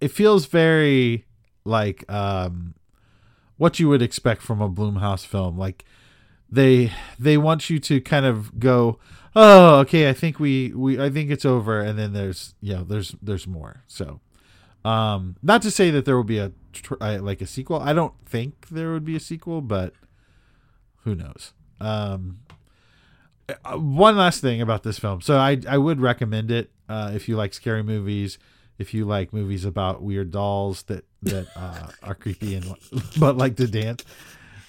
Speaker 9: it feels very like um what you would expect from a Blumhouse film. Like they they want you to kind of go, oh, okay, I think we we I think it's over, and then there's you know there's there's more. So, um, not to say that there will be a like a sequel. I don't think there would be a sequel, but who knows? Um, uh, one last thing about this film. So I I would recommend it uh, if you like scary movies, if you like movies about weird dolls that that uh, are creepy and but like to dance.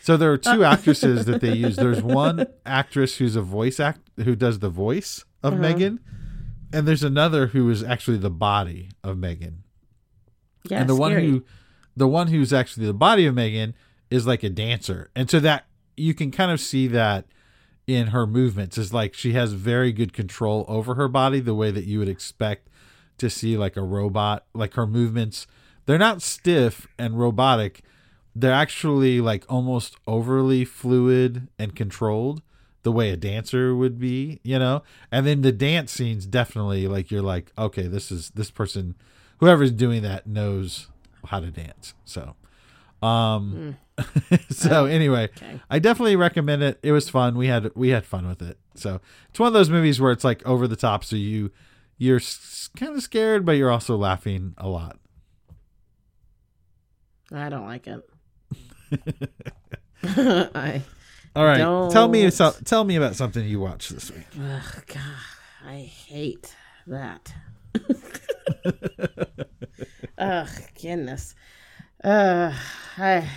Speaker 9: So there are two uh, actresses that they use. There's one actress who's a voice act who does the voice of uh-huh. Megan, and there's another who is actually the body of Megan.
Speaker 8: yeah,
Speaker 9: and the one who the one who's actually the body of Megan is like a dancer. And so that you can kind of see that in her movements is like she has very good control over her body the way that you would expect to see like a robot like her movements they're not stiff and robotic they're actually like almost overly fluid and controlled the way a dancer would be you know? And then the dance scenes definitely like you're like okay this is this person whoever's doing that knows how to dance so um so anyway i definitely recommend it. It was fun. We had we had fun with it so. It's one of those movies where it's like over the top so you you're s- kind of scared but you're also laughing a lot.
Speaker 8: I don't like it. I
Speaker 9: all right tell me
Speaker 8: Don't.
Speaker 9: so, tell me about something you watched this week
Speaker 8: ugh, God, I hate that. Ugh, goodness. Uh, I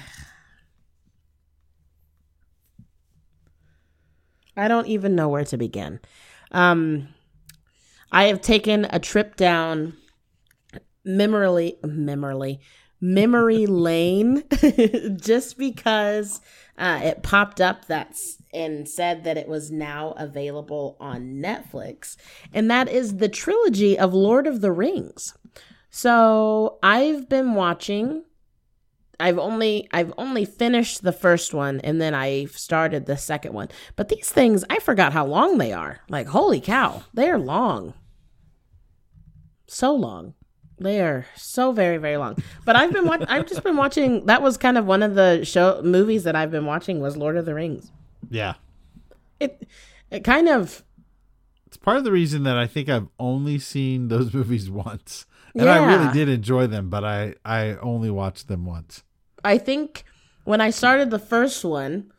Speaker 8: I don't even know where to begin. Um, I have taken a trip down memory, memory, memory lane, just because uh, it popped up that's and said that it was now available on Netflix, and that is the trilogy of Lord of the Rings. So I've been watching. I've only I've only finished the first one and then I started the second one. But these things I forgot how long they are. Like holy cow, they are long. So long. They are so very very long. But I've been wa- I've just been watching that was kind of one of the show movies that I've been watching was Lord of the Rings.
Speaker 9: yeah
Speaker 8: It it kind of
Speaker 9: it's part of the reason that i think i've only seen those movies once and i really did enjoy them but i i only watched them once
Speaker 8: I think when I started the first one,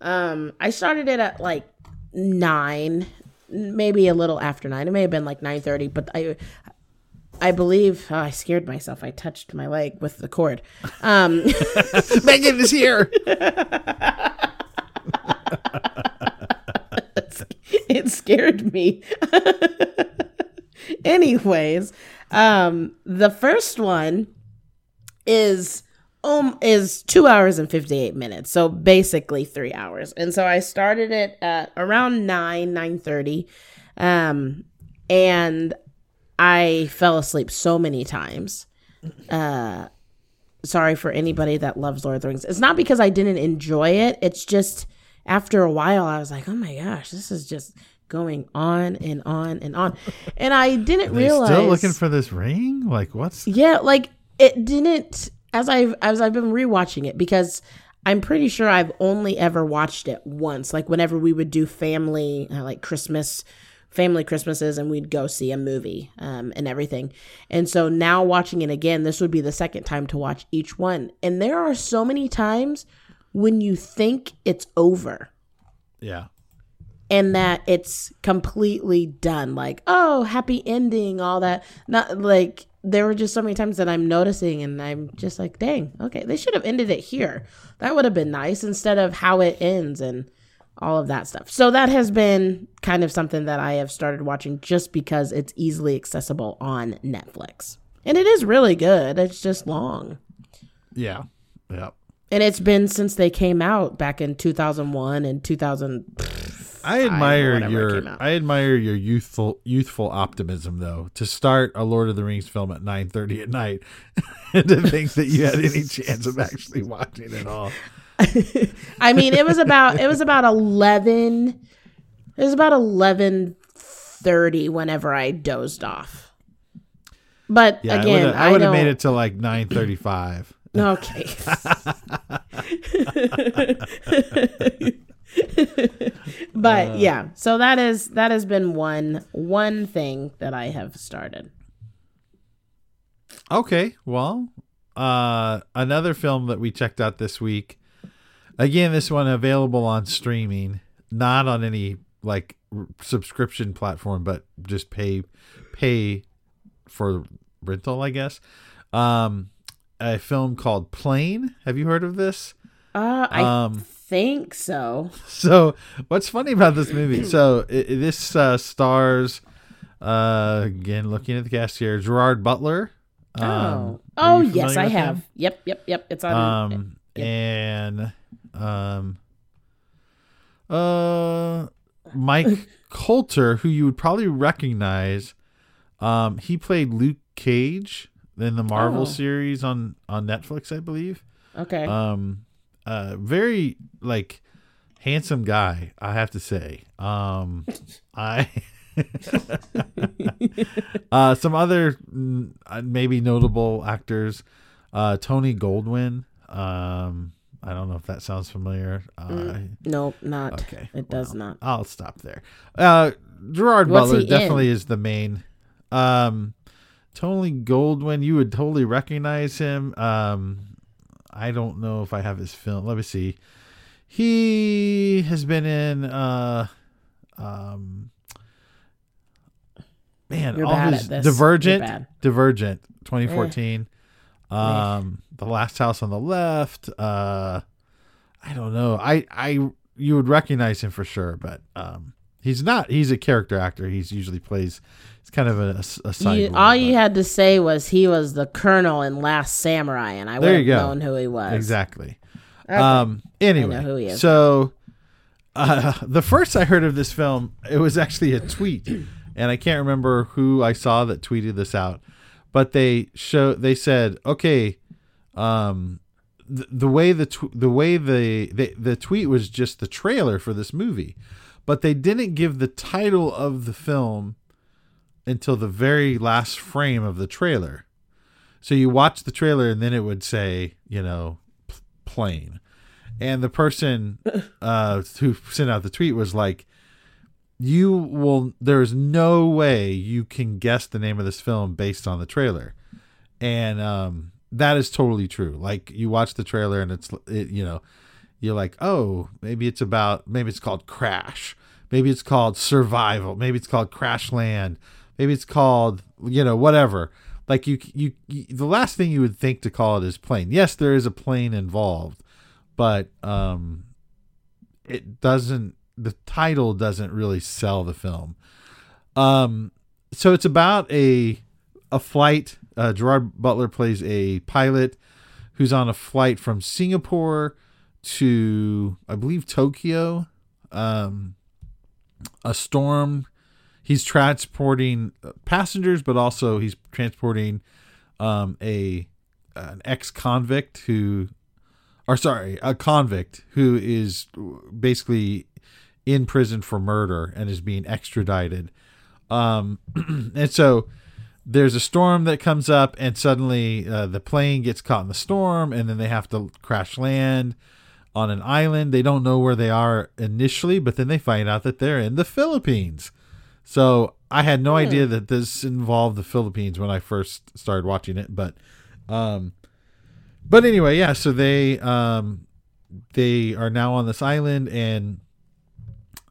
Speaker 8: um, I started it at like nine, maybe a little after nine. It may have been like nine thirty, but I, I believe oh, I scared myself. I touched my leg with the cord. Um,
Speaker 9: megan is here
Speaker 8: it scared me. Anyways, um, the first one is um is two hours and 58 minutes so basically three hours and so i started it at around 9 9 30 um and i fell asleep so many times. Uh sorry for anybody that loves lord of the rings. It's not because i didn't enjoy it. It's just after a while i was like oh my gosh this is just going on and on and on. And i didn't realize
Speaker 9: still looking for this ring? Like what's
Speaker 8: yeah, like it didn't as I've as I've been rewatching it because I'm pretty sure I've only ever watched it once. Like whenever we would do family uh, like Christmas family Christmases and we'd go see a movie um, and everything. And so now watching it again, this would be the second time to watch each one. And there are so many times when you think it's over
Speaker 9: Yeah.
Speaker 8: and that it's completely done. Like, oh, happy ending, all that. Not like there were just so many times that I'm noticing and I'm just like, dang, okay, they should have ended it here. That would have been nice instead of how it ends and all of that stuff. So that has been kind of something that I have started watching just because it's easily accessible on Netflix. And it is really good. It's just long.
Speaker 9: Yeah. Yeah.
Speaker 8: And it's been since they came out back in 2001 and 2000
Speaker 9: I admire your. I admire your youthful youthful optimism though to start a Lord of the Rings film at 9:30 at night and to think that you had any chance of actually watching it all.
Speaker 8: I mean, it was about it was about eleven. It was about eleven thirty whenever I dozed off. But
Speaker 9: Yeah,
Speaker 8: again,
Speaker 9: I would have made it to like 9:35.
Speaker 8: Okay. but yeah, so that is that has been one one thing that I have started.
Speaker 9: Okay, well, uh another film that we checked out this week. Again, this one available on streaming, not on any like r- subscription platform, but just pay pay for rental, I guess. Um a film called Plane. Have you heard of this?
Speaker 8: Uh, I
Speaker 9: Um,
Speaker 8: think so.
Speaker 9: So, what's funny about this movie? So, i i- this uh, stars, uh, again, looking at the cast here, Gerard Butler. Um,
Speaker 8: oh, oh yes, I
Speaker 9: with him?
Speaker 8: have. Yep, yep, yep. It's on.
Speaker 9: Um, and um, uh, Mike Colter, who you would probably recognize. Um, he played Luke Cage in the Marvel
Speaker 8: Oh.
Speaker 9: series on on Netflix, I believe.
Speaker 8: okay.
Speaker 9: Um, uh, very like handsome guy, I have to say. Um, I uh, some other mm, uh, maybe notable actors, uh, Tony Goldwyn. Um, I don't know if that sounds familiar. Uh,
Speaker 8: nope, not.
Speaker 9: okay,
Speaker 8: It does not.
Speaker 9: I'll stop there. Uh, Gerard
Speaker 8: What's
Speaker 9: Butler
Speaker 8: he in?
Speaker 9: definitely is the main. Um, Tony Goldwyn, you would totally recognize him. Um, I don't know if I have his film. Let me see. He has been in. Uh, um, man,
Speaker 8: You're
Speaker 9: all his
Speaker 8: at this. You're
Speaker 9: Divergent. Divergent, 2014. Um, The Last House on the Left. Uh, I don't know. I I you would recognize him for sure, but um, he's not. He's a character actor. He's usually plays. It's kind of a, a, side.
Speaker 8: You,
Speaker 9: role,
Speaker 8: all you had to say was he was the colonel in Last Samurai, and I would have known who he was.
Speaker 9: Exactly. Um. Anyway,
Speaker 8: who he is.
Speaker 9: so uh, the first I heard of this film, it was actually a tweet, and I can't remember who I saw that tweeted this out, but they show they said, okay, um, the, the way the tw- the way the, the the tweet was just the trailer for this movie, but they didn't give the title of the film until the very last frame of the trailer. So you watch the trailer and then it would say, you know, p- plane. And the person uh, who sent out the tweet was like, you will, there's no way you can guess the name of this film based on the trailer. And um, that is totally true. Like you watch the trailer and it's, it, you know, you're like, oh, maybe it's about, maybe it's called Crash. Maybe it's called Survival. Maybe it's called Crash Land. Maybe it's called, you know, whatever. Like you, you, you, the last thing you would think to call it is plane. Yes, there is a plane involved, but um, it doesn't. The title doesn't really sell the film. Um, so it's about a a flight. Uh, Gerard Butler plays a pilot who's on a flight from Singapore to, I believe, Tokyo. Um, a storm. He's transporting passengers, but also he's transporting um, a an ex convict who, or sorry, a convict who is basically in prison for murder and is being extradited. Um, and so there's a storm that comes up, and suddenly uh, the plane gets caught in the storm, and then they have to crash land on an island. They don't know where they are initially, but then they find out that they're in the Philippines. So I had no idea that this involved the Philippines when I first started watching it, but um but anyway, yeah, so they um they are now on this island and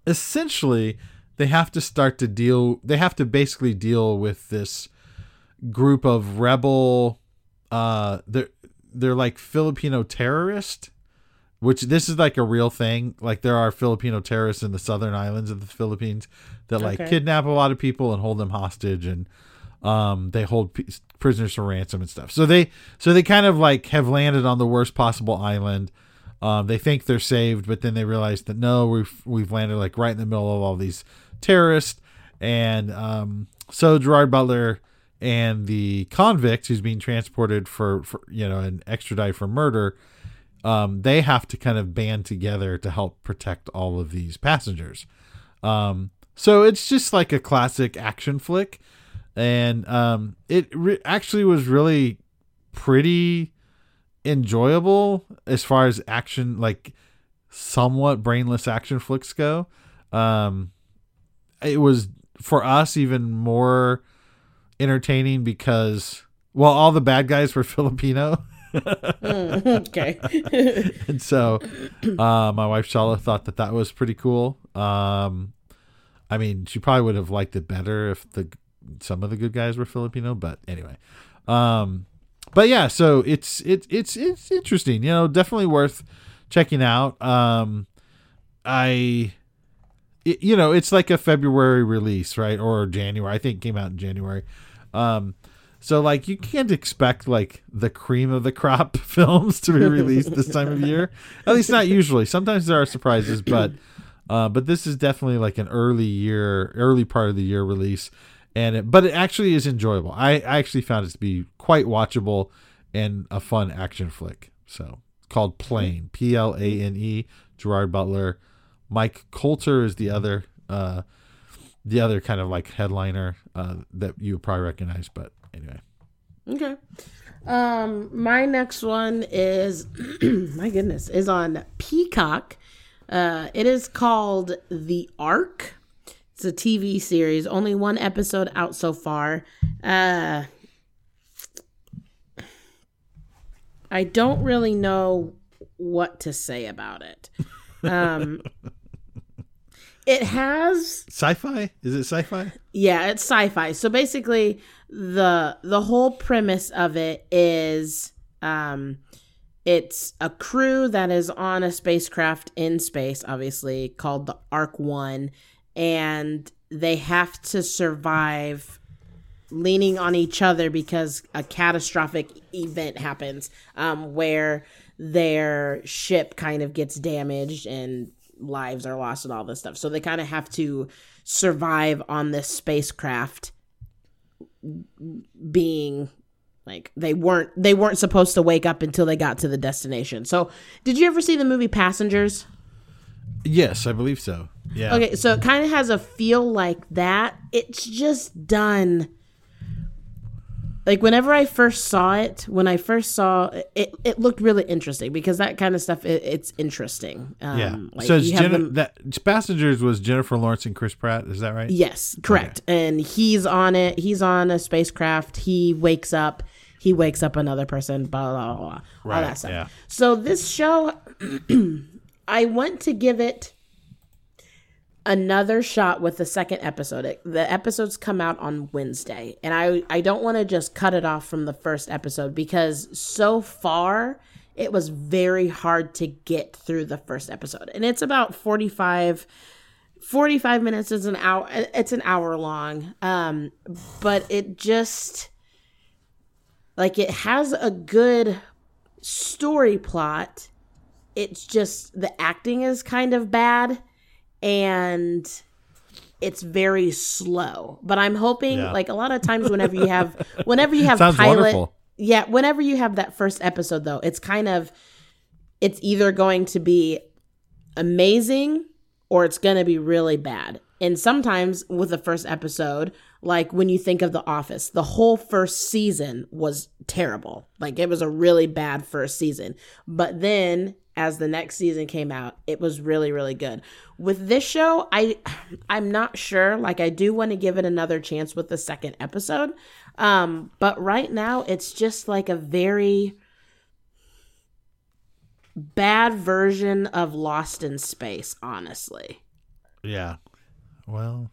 Speaker 9: essentially they have to start to deal they have to basically deal with this group of rebel uh they're they're like Filipino terrorist which this is like a real thing. Like there are Filipino terrorists in the southern islands of the Philippines that like
Speaker 8: Okay.
Speaker 9: kidnap a lot of people and hold them hostage and um they hold p- prisoners for ransom and stuff. So they so they kind of like have landed on the worst possible island um, they think they're saved, but then they realize that no, we've we've landed like right in the middle of all these terrorists, and um, so Gerard Butler and the convict who's being transported for, for you know an extradite for murder, um, they have to kind of band together to help protect all of these passengers. Um, so it's just like a classic action flick, and um, it re- actually was really pretty enjoyable as far as action like somewhat brainless action flicks go. Um it was for us even more entertaining because well all the bad guys were filipino.
Speaker 8: Okay.
Speaker 9: and so uh my wife Shala thought that that was pretty cool. Um i mean she probably would have liked it better if the some of the good guys were filipino but anyway. Um but yeah so it's it's it's it's interesting you know definitely worth checking out. Um i it, you know it's like a february release right? Or january i think it came out in january. Um so like you can't expect like the cream of the crop films to be released this time of year. At least not usually. Sometimes there are surprises but uh but this is definitely like an early year early part of the year release and it, but it actually is enjoyable i, I actually found it to be quite watchable and a fun action flick so called plane p-l-a-n-e gerard butler mike colter is the other uh the other kind of like headliner uh that you probably recognize but anyway
Speaker 8: Okay. Um, my next one is my goodness is on Peacock. Uh, it is called The Ark. It's a TV series. Only one episode out so far. Uh, I don't really know what to say about it. Um, it has
Speaker 9: sci-fi is it sci-fi
Speaker 8: yeah, it's sci-fi. So basically the the whole premise of it is um it's a crew that is on a spacecraft in space obviously called the Ark 1 and they have to survive leaning on each other because a catastrophic event happens um, where their ship kind of gets damaged and lives are lost and all this stuff. So they kind of have to survive on this spacecraft being like they weren't they weren't supposed to wake up until they got to the destination. So, did you ever see the movie Passengers?
Speaker 9: yes i believe so yeah
Speaker 8: Okay, so it kind of has a feel like that. It's just done. Like whenever I first saw it, when I first saw it, it looked really interesting because that kind of stuff it, it's interesting. Um,
Speaker 9: yeah
Speaker 8: like
Speaker 9: so it's
Speaker 8: have them-
Speaker 9: that passengers was jennifer lawrence and chris pratt is that right
Speaker 8: Yes, correct. And he's on it. He's on a spacecraft. He wakes up. He wakes up another person. Blah blah blah. blah all
Speaker 9: Right,
Speaker 8: that stuff.
Speaker 9: yeah.
Speaker 8: So this show, I want to give it another shot with the second episode. The episodes come out on Wednesday, and I I don't want to just cut it off from the first episode because so far it was very hard to get through the first episode, and it's about forty five. 45 minutes is an hour it's an hour long um but it just like it has a good story plot it's just the acting is kind of bad and it's very slow but i'm hoping
Speaker 9: Yeah.
Speaker 8: like a lot of times whenever you have whenever you have
Speaker 9: Sounds
Speaker 8: pilot
Speaker 9: wonderful.
Speaker 8: yeah whenever you have that first episode though it's kind of it's either going to be amazing or it's going to be really bad. And sometimes with the first episode, like when you think of The Office, the whole first season was terrible. Like it was a really bad first season. But then as the next season came out, it was really really good. With this show, I I'm not sure. Like I do want to give it another chance with the second episode. Um, but right now it's just like a very bad version of Lost in Space, honestly.
Speaker 9: Yeah. Well,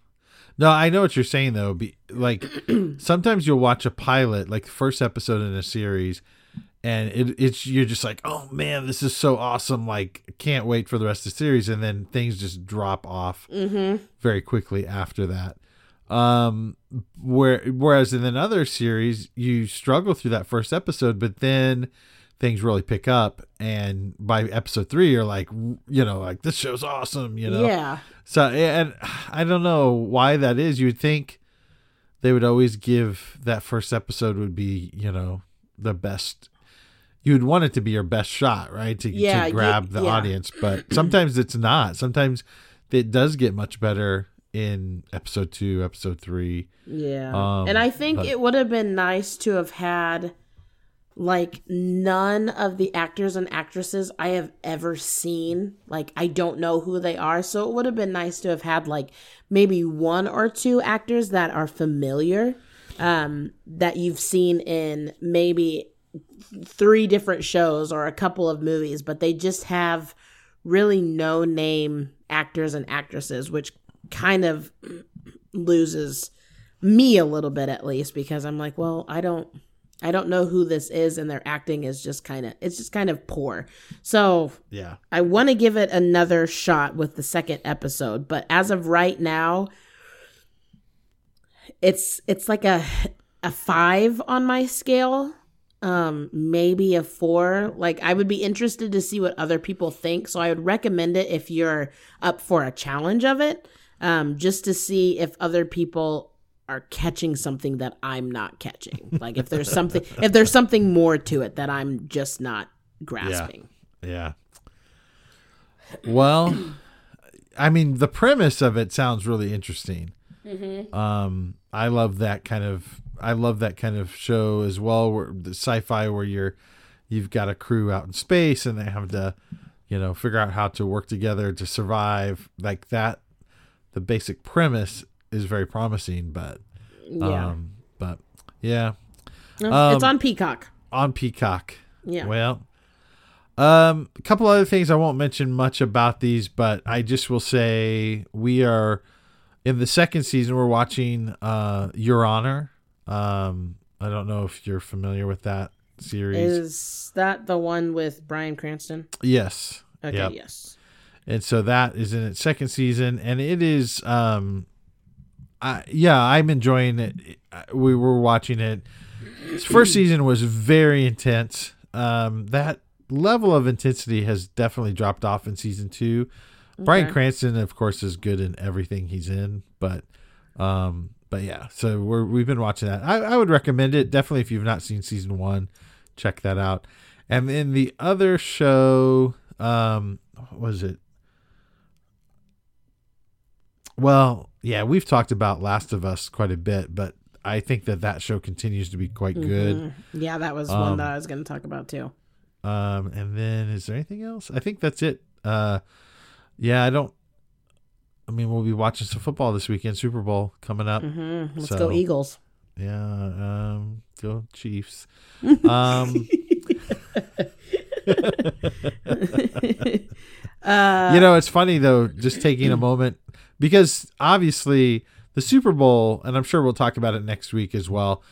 Speaker 9: no, I know what you're saying though. Be, like sometimes you'll watch a pilot, like the first episode in a series, and it, it's you're just like, oh man, this is so awesome! Like, can't wait for the rest of the series, and then things just drop off very quickly after that. Um, where whereas in another series, you struggle through that first episode, but then things really pick up, and by episode three, you're like, you know, like this show's awesome, you know.
Speaker 8: Yeah.
Speaker 9: So and I don't know why that is. You'd think they would always give that first episode would be, you know, the best. You'd want it to be your best shot, right? To,
Speaker 8: Yeah,
Speaker 9: to grab the
Speaker 8: yeah.
Speaker 9: audience, but sometimes it's not. Sometimes it does get much better in episode two, episode three.
Speaker 8: Yeah.
Speaker 9: Um,
Speaker 8: and I think
Speaker 9: but-
Speaker 8: it would have been nice to have had like none of the actors and actresses I have ever seen. Like I don't know who they are. So it would have been nice to have had like maybe one or two actors that are familiar um that you've seen in maybe three different shows or a couple of movies, but they just have really no name actors and actresses, which kind of loses me a little bit at least because I'm like, well, I don't I don't know who this is and their acting is just kind of it's just kind of poor. So,
Speaker 9: Yeah.
Speaker 8: I want to give it another shot with the second episode, but as of right now it's it's like a a 5 on my scale. Um maybe a 4. Like I would be interested to see what other people think, so I would recommend it if you're up for a challenge of it. Um just to see if other people are catching something that I'm not catching. Like if there's something if there's something more to it that I'm just not grasping.
Speaker 9: Yeah. Well, I mean, the premise of it sounds really interesting. Um, I love that kind of. I love that kind of show as well, where the sci-fi where you're, you've got a crew out in space and they have to, you know, figure out how to work together to survive. Like that, the basic premise is very promising, but,
Speaker 8: Yeah.
Speaker 9: um, but yeah,
Speaker 8: No, it's
Speaker 9: um,
Speaker 8: on Peacock.
Speaker 9: on Peacock.
Speaker 8: Yeah.
Speaker 9: Well, um, a couple other things I won't mention much about these, but I just will say we are in the second season. We're watching uh, Your Honor. Um, I don't know if you're familiar with that series.
Speaker 8: Is that the one with Bryan Cranston?
Speaker 9: yes.
Speaker 8: Okay,
Speaker 9: Yep.
Speaker 8: yes.
Speaker 9: and so that is in its second season and it is um I, yeah i'm enjoying it we were watching it its first season was very intense um that level of intensity has definitely dropped off in season two
Speaker 8: bryan
Speaker 9: cranston of course is good in everything he's in but um but yeah so we're we've been watching that i, I would recommend it definitely if you've not seen season one check that out and then the other show um what was it well, yeah, we've talked about Last of Us quite a bit, but I think that that show continues to be quite good.
Speaker 8: Mm-hmm. Yeah, that was
Speaker 9: Um,
Speaker 8: one that I was going to talk about too.
Speaker 9: Um, and then is there anything else? I think that's it. Uh, yeah, I don't. I mean, we'll be watching some football this weekend, Super Bowl coming up.
Speaker 8: Mm, Let's
Speaker 9: So-
Speaker 8: go Eagles.
Speaker 9: Yeah, um, go Chiefs. Um,
Speaker 8: Uh,
Speaker 9: you know, it's funny though, just taking a moment because obviously the Super Bowl, and I'm sure we'll talk about it next week as well.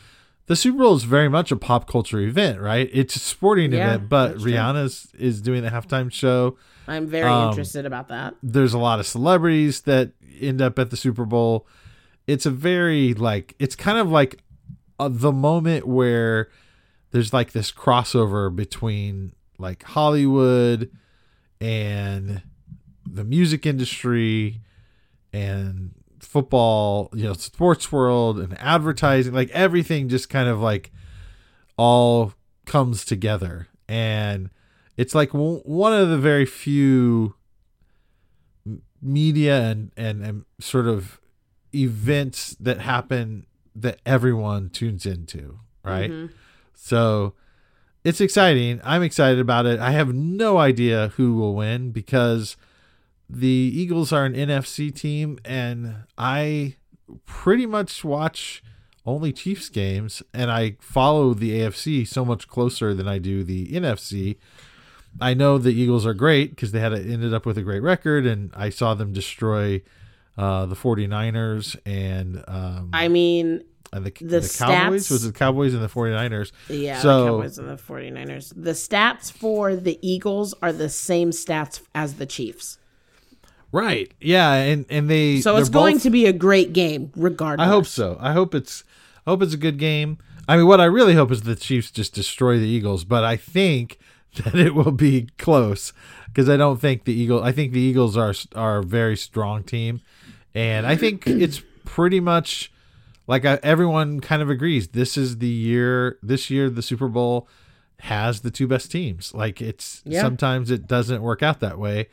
Speaker 9: The Super Bowl is very much a pop culture event, right? It's a sporting
Speaker 8: Yeah,
Speaker 9: event, but. Rihanna's is doing the halftime show.
Speaker 8: I'm very
Speaker 9: um,
Speaker 8: interested about that.
Speaker 9: There's a lot of celebrities that end up at the Super Bowl. It's a very like it's kind of like uh, the moment where there's like this crossover between like Hollywood and the music industry and football, you know, sports world and advertising, like everything just kind of like all comes together. And it's like w- one of the very few media and, and, and sort of events that happen that everyone tunes into, right? Mm-hmm. So it's exciting. I'm excited about it. I have no idea who will win because the Eagles are an NFC team, and I pretty much watch only Chiefs games, and I follow the AFC so much closer than I do the NFC. I know the Eagles are great because they had a, ended up with a great record, and I saw them destroy uh, the 49ers and um,
Speaker 8: I mean,
Speaker 9: and the,
Speaker 8: the
Speaker 9: the Cowboys
Speaker 8: stats-
Speaker 9: was the Cowboys and the 49ers.
Speaker 8: yeah,
Speaker 9: so, the
Speaker 8: Cowboys and the 49ers. The stats for the Eagles are the same stats as the Chiefs.
Speaker 9: right, yeah, and and they
Speaker 8: So it's going
Speaker 9: both-
Speaker 8: to be a great game, regardless.
Speaker 9: I hope so. I hope it's I hope it's a good game. I mean, what I really hope is the Chiefs just destroy the Eagles, but I think that it will be close because I don't think the Eagle. I think the Eagles are are a very strong team, and I think it's pretty much like I, everyone kind of agrees. This is the year. This year, the Super Bowl has the two best teams. Like it's
Speaker 8: Yeah.
Speaker 9: sometimes it doesn't work out that way,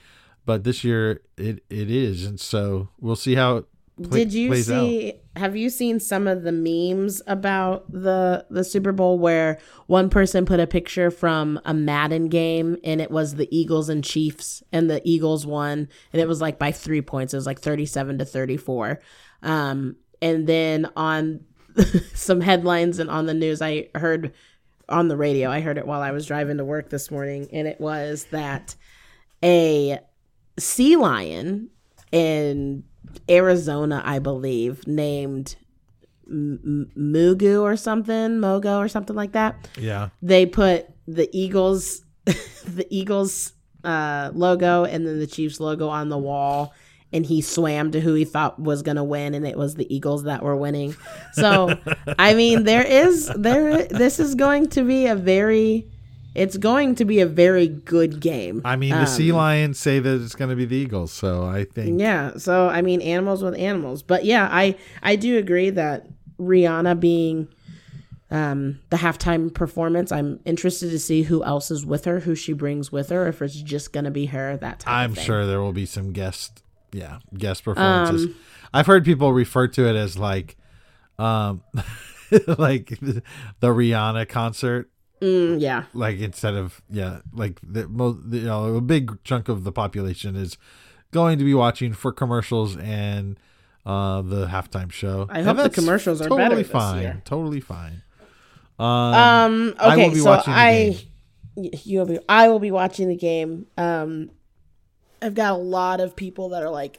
Speaker 9: but this year it it is, and so we'll see how pla-
Speaker 8: Did you
Speaker 9: plays out.
Speaker 8: see? Have you seen some of the memes about the the Super Bowl where one person put a picture from a Madden game and it was the Eagles and Chiefs and the Eagles won and it was like by three points. It was like thirty seven to thirty four. Um, and then on some headlines and on the news, I heard on the radio. I heard it while I was driving to work this morning, and it was that a sea lion in Arizona, I believe, named M- Mugu or something, Mogo or something like that.
Speaker 9: Yeah.
Speaker 8: They put the Eagles, the Eagles uh, logo, and then the Chiefs logo on the wall. And he swam to who he thought was going to win, and it was the Eagles that were winning. So, I mean, there is there. This is going to be a very, it's going to be a very good game.
Speaker 9: I mean, the sea lions say that it's going to be the Eagles, so I think
Speaker 8: Yeah. So I mean, animals with animals, but yeah, I I do agree that Rihanna being um the halftime performance, I'm interested to see who else is with her, who she brings with her, if it's just gonna be her. That type
Speaker 9: I'm sure there will be some guest, yeah, guest performances.
Speaker 8: Um,
Speaker 9: I've heard people refer to it as like, um, like the Rihanna concert,
Speaker 8: Mm, yeah.
Speaker 9: like instead of yeah, like the most, you know, a big chunk of the population is going to be watching for commercials and uh the halftime show.
Speaker 8: I
Speaker 9: And
Speaker 8: hope the commercials are
Speaker 9: totally
Speaker 8: better this
Speaker 9: fine,
Speaker 8: year.
Speaker 9: totally fine.
Speaker 8: Um.
Speaker 9: I
Speaker 8: Okay.
Speaker 9: will be
Speaker 8: so
Speaker 9: watching
Speaker 8: I,
Speaker 9: game.
Speaker 8: y- you'll be. I will be watching the game. Um, I've got a lot of people that are like,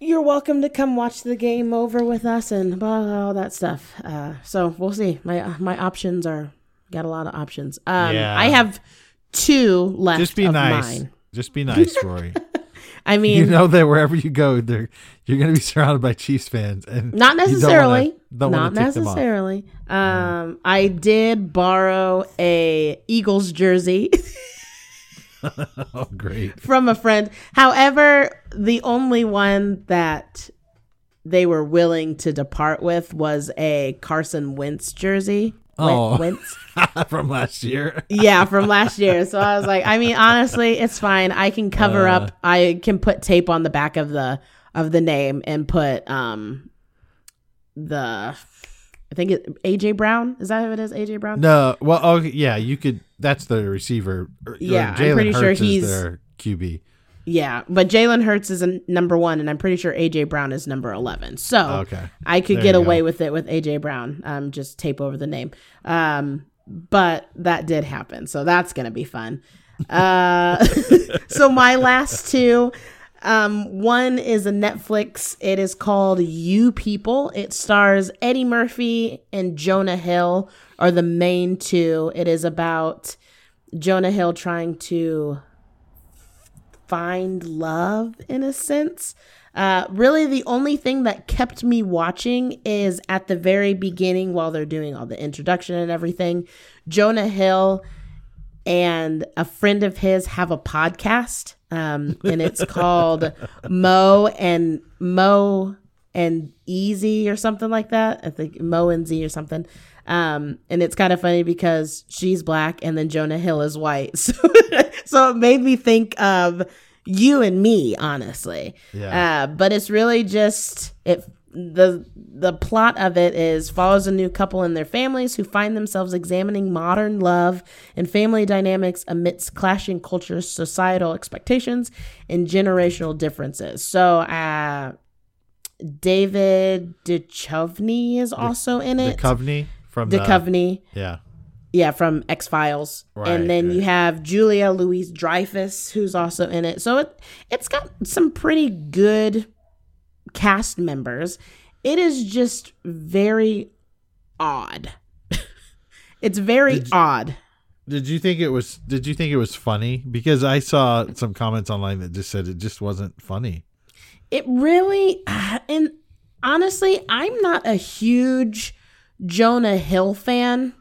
Speaker 8: "You're welcome to come watch the game over with us," and blah, blah, all that stuff. Uh, so we'll see. My my options are got a lot of options. Um,
Speaker 9: Yeah.
Speaker 8: I have two left.
Speaker 9: Just be nice.
Speaker 8: Mine.
Speaker 9: Just be nice, Rory.
Speaker 8: I mean,
Speaker 9: you know that wherever you go, there you're going to be surrounded by Chiefs fans, and
Speaker 8: Not
Speaker 9: you don't wanna-
Speaker 8: necessarily.
Speaker 9: don't
Speaker 8: Not
Speaker 9: tick them off.
Speaker 8: necessarily. Um, I did borrow a Eagles jersey.
Speaker 9: Oh, great!
Speaker 8: from a friend. However, the only one that they were willing to depart with was a Carson Wentz jersey.
Speaker 9: Oh.
Speaker 8: Wentz.
Speaker 9: From last year,
Speaker 8: Yeah, from last year. So I was like, I mean, honestly, it's fine. I can cover
Speaker 9: Uh.
Speaker 8: up. I can put tape on the back of the of the name and put um the I think it AJ Brown. Is that who it is? AJ Brown?
Speaker 9: no. Well, oh yeah, you could. That's the receiver. Or- or
Speaker 8: Yeah, I'm pretty sure he's-
Speaker 9: their QB.
Speaker 8: Yeah, but Jalen Hurts is a number one, and I'm pretty sure AJ Brown is number eleven. So
Speaker 9: Okay.
Speaker 8: I could
Speaker 9: There
Speaker 8: get away
Speaker 9: go.
Speaker 8: with it with AJ Brown. Um, just tape over the name. Um, but that did happen, so that's gonna be fun. Uh, so my last two. Um, one is a Netflix. It is called You People. It stars Eddie Murphy and Jonah Hill are the main two. It is about Jonah Hill trying to find love in a sense. Uh, really, the only thing that kept me watching is at the very beginning while they're doing all the introduction and everything. Jonah Hill and a friend of his have a podcast, um, and it's called Mo and Mo and Easy or something like that. I think Mo and Z or something. Um, and it's kind of funny because she's black and then Jonah Hill is white. So, so it made me think of you and me, honestly.
Speaker 9: Yeah.
Speaker 8: Uh, but it's really just it the the plot of it is follows a new couple and their families who find themselves examining modern love and family dynamics amidst clashing cultures, societal expectations, and generational differences. So, uh, David Duchovny is also in it.
Speaker 9: Coveney from the
Speaker 8: Duchovny,
Speaker 9: Yeah.
Speaker 8: yeah, from X Files,
Speaker 9: Right,
Speaker 8: and then
Speaker 9: right.
Speaker 8: you have Julia Louis-Dreyfus, who's also in it. So it it's got some pretty good cast members. It is just very odd. it's very odd.
Speaker 9: Did you think it was did you think it was funny? Because I saw some comments online that just said it just wasn't funny.
Speaker 8: It really, and honestly, I'm not a huge Jonah Hill fan.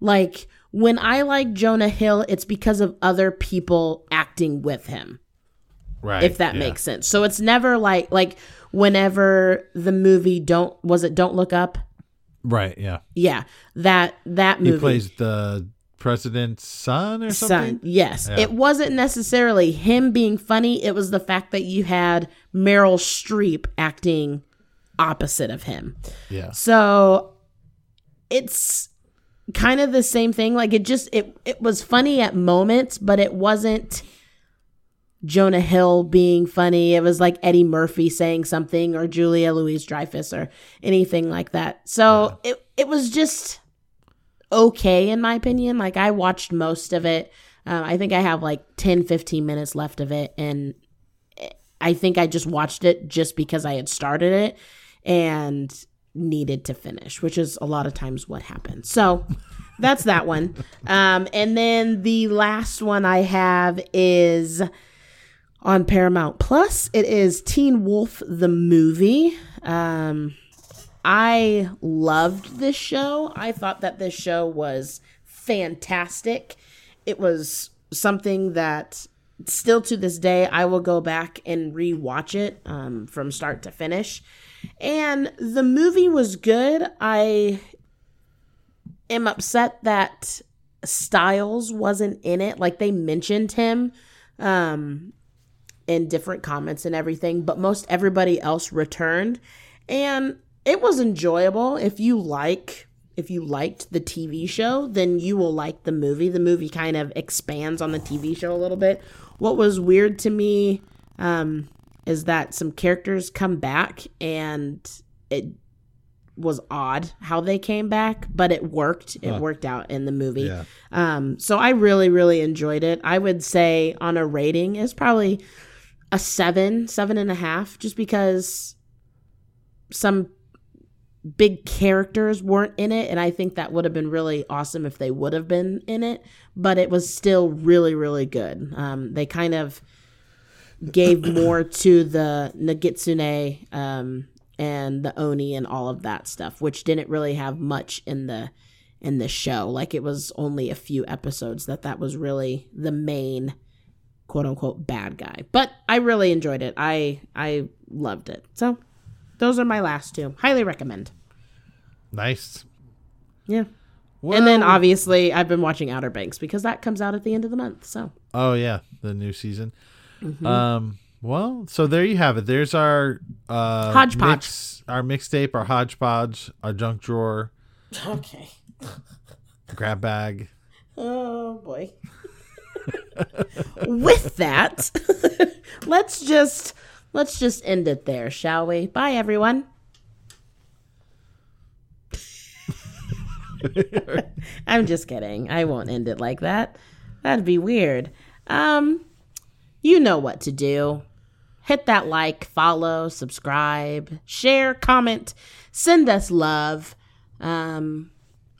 Speaker 8: Like, when I like Jonah Hill, it's because of other people acting with him.
Speaker 9: Right.
Speaker 8: if that
Speaker 9: yeah.
Speaker 8: makes sense. So it's never like like whenever the movie don't was it Don't Look Up?
Speaker 9: Right, yeah.
Speaker 8: Yeah, that that movie
Speaker 9: He plays the president's son or something.
Speaker 8: son. Yes,
Speaker 9: Yeah.
Speaker 8: it wasn't necessarily him being funny. It was the fact that you had Meryl Streep acting opposite of him.
Speaker 9: Yeah.
Speaker 8: So it's kind of the same thing. Like it just it it was funny at moments, but it wasn't Jonah Hill being funny. It was like Eddie Murphy saying something or Julia Louis-Dreyfus or anything like that. So it it was just okay in my opinion. Like I watched most of it. Um, I think I have like 10 15 minutes left of it and I think I just watched it just because I had started it and needed to finish, which is a lot of times what happens. So that's that one. Um, and then the last one I have is on Paramount Plus. It is Teen Wolf the movie. Um, I loved this show. I thought that this show was fantastic. It was something that still to this day I will go back and rewatch it um, from start to finish. And the movie was good. I am upset that Stiles wasn't in it. Like they mentioned him um, in different comments and everything, but most everybody else returned. And it was enjoyable. If you like if you liked the TV show, then you will like the movie. The movie kind of expands on the TV show a little bit. What was weird to me um, is that some characters come back and it was odd how they came back, but it worked. It worked out in the movie.
Speaker 9: Yeah.
Speaker 8: Um, so I really, really enjoyed it. I would say on a rating is probably a seven, seven and a half, just because some big characters weren't in it and i think that would have been really awesome if they would have been in it but it was still really really good um, they kind of gave more to the nogitsune um, and the oni and all of that stuff which didn't really have much in the in the show like it was only a few episodes that that was really the main quote unquote bad guy but i really enjoyed it i i loved it so those are my last two. Highly recommend.
Speaker 9: Nice.
Speaker 8: Yeah.
Speaker 9: Well,
Speaker 8: and then obviously I've been watching Outer Banks because that comes out at the end of the month. So
Speaker 9: Oh yeah, the new season.
Speaker 8: Mm-hmm.
Speaker 9: Um well, so there you have it. There's our uh
Speaker 8: Hodgepodge.
Speaker 9: mix- our mixtape, our hodgepodge, our junk drawer,
Speaker 8: Okay.
Speaker 9: grab bag.
Speaker 8: Oh boy. With that, let's just let's just end it there, shall we? Bye everyone. I'm just kidding. I won't end it like that. That'd be weird. Um you know what to do. Hit that like, follow, subscribe, share, comment, send us love. Um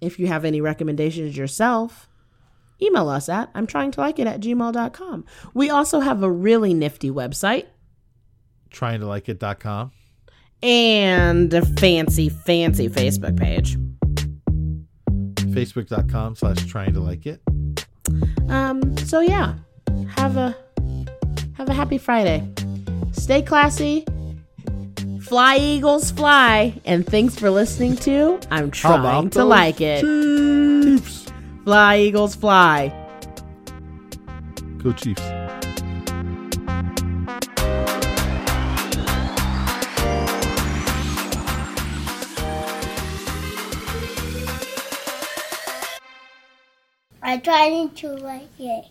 Speaker 8: if you have any recommendations yourself, email us at I'm trying to like it at gmail.com. We also have a really nifty website
Speaker 9: Trying to like it.com.
Speaker 8: and a fancy, fancy Facebook page.
Speaker 9: Facebook.com slash trying to like it.
Speaker 8: Um, so yeah, have a have a happy Friday. Stay classy. Fly Eagles fly. And thanks for listening to I'm Trying to Like It.
Speaker 9: Chiefs.
Speaker 8: Fly Eagles fly.
Speaker 9: Go Chiefs.
Speaker 1: I'm trying to like it.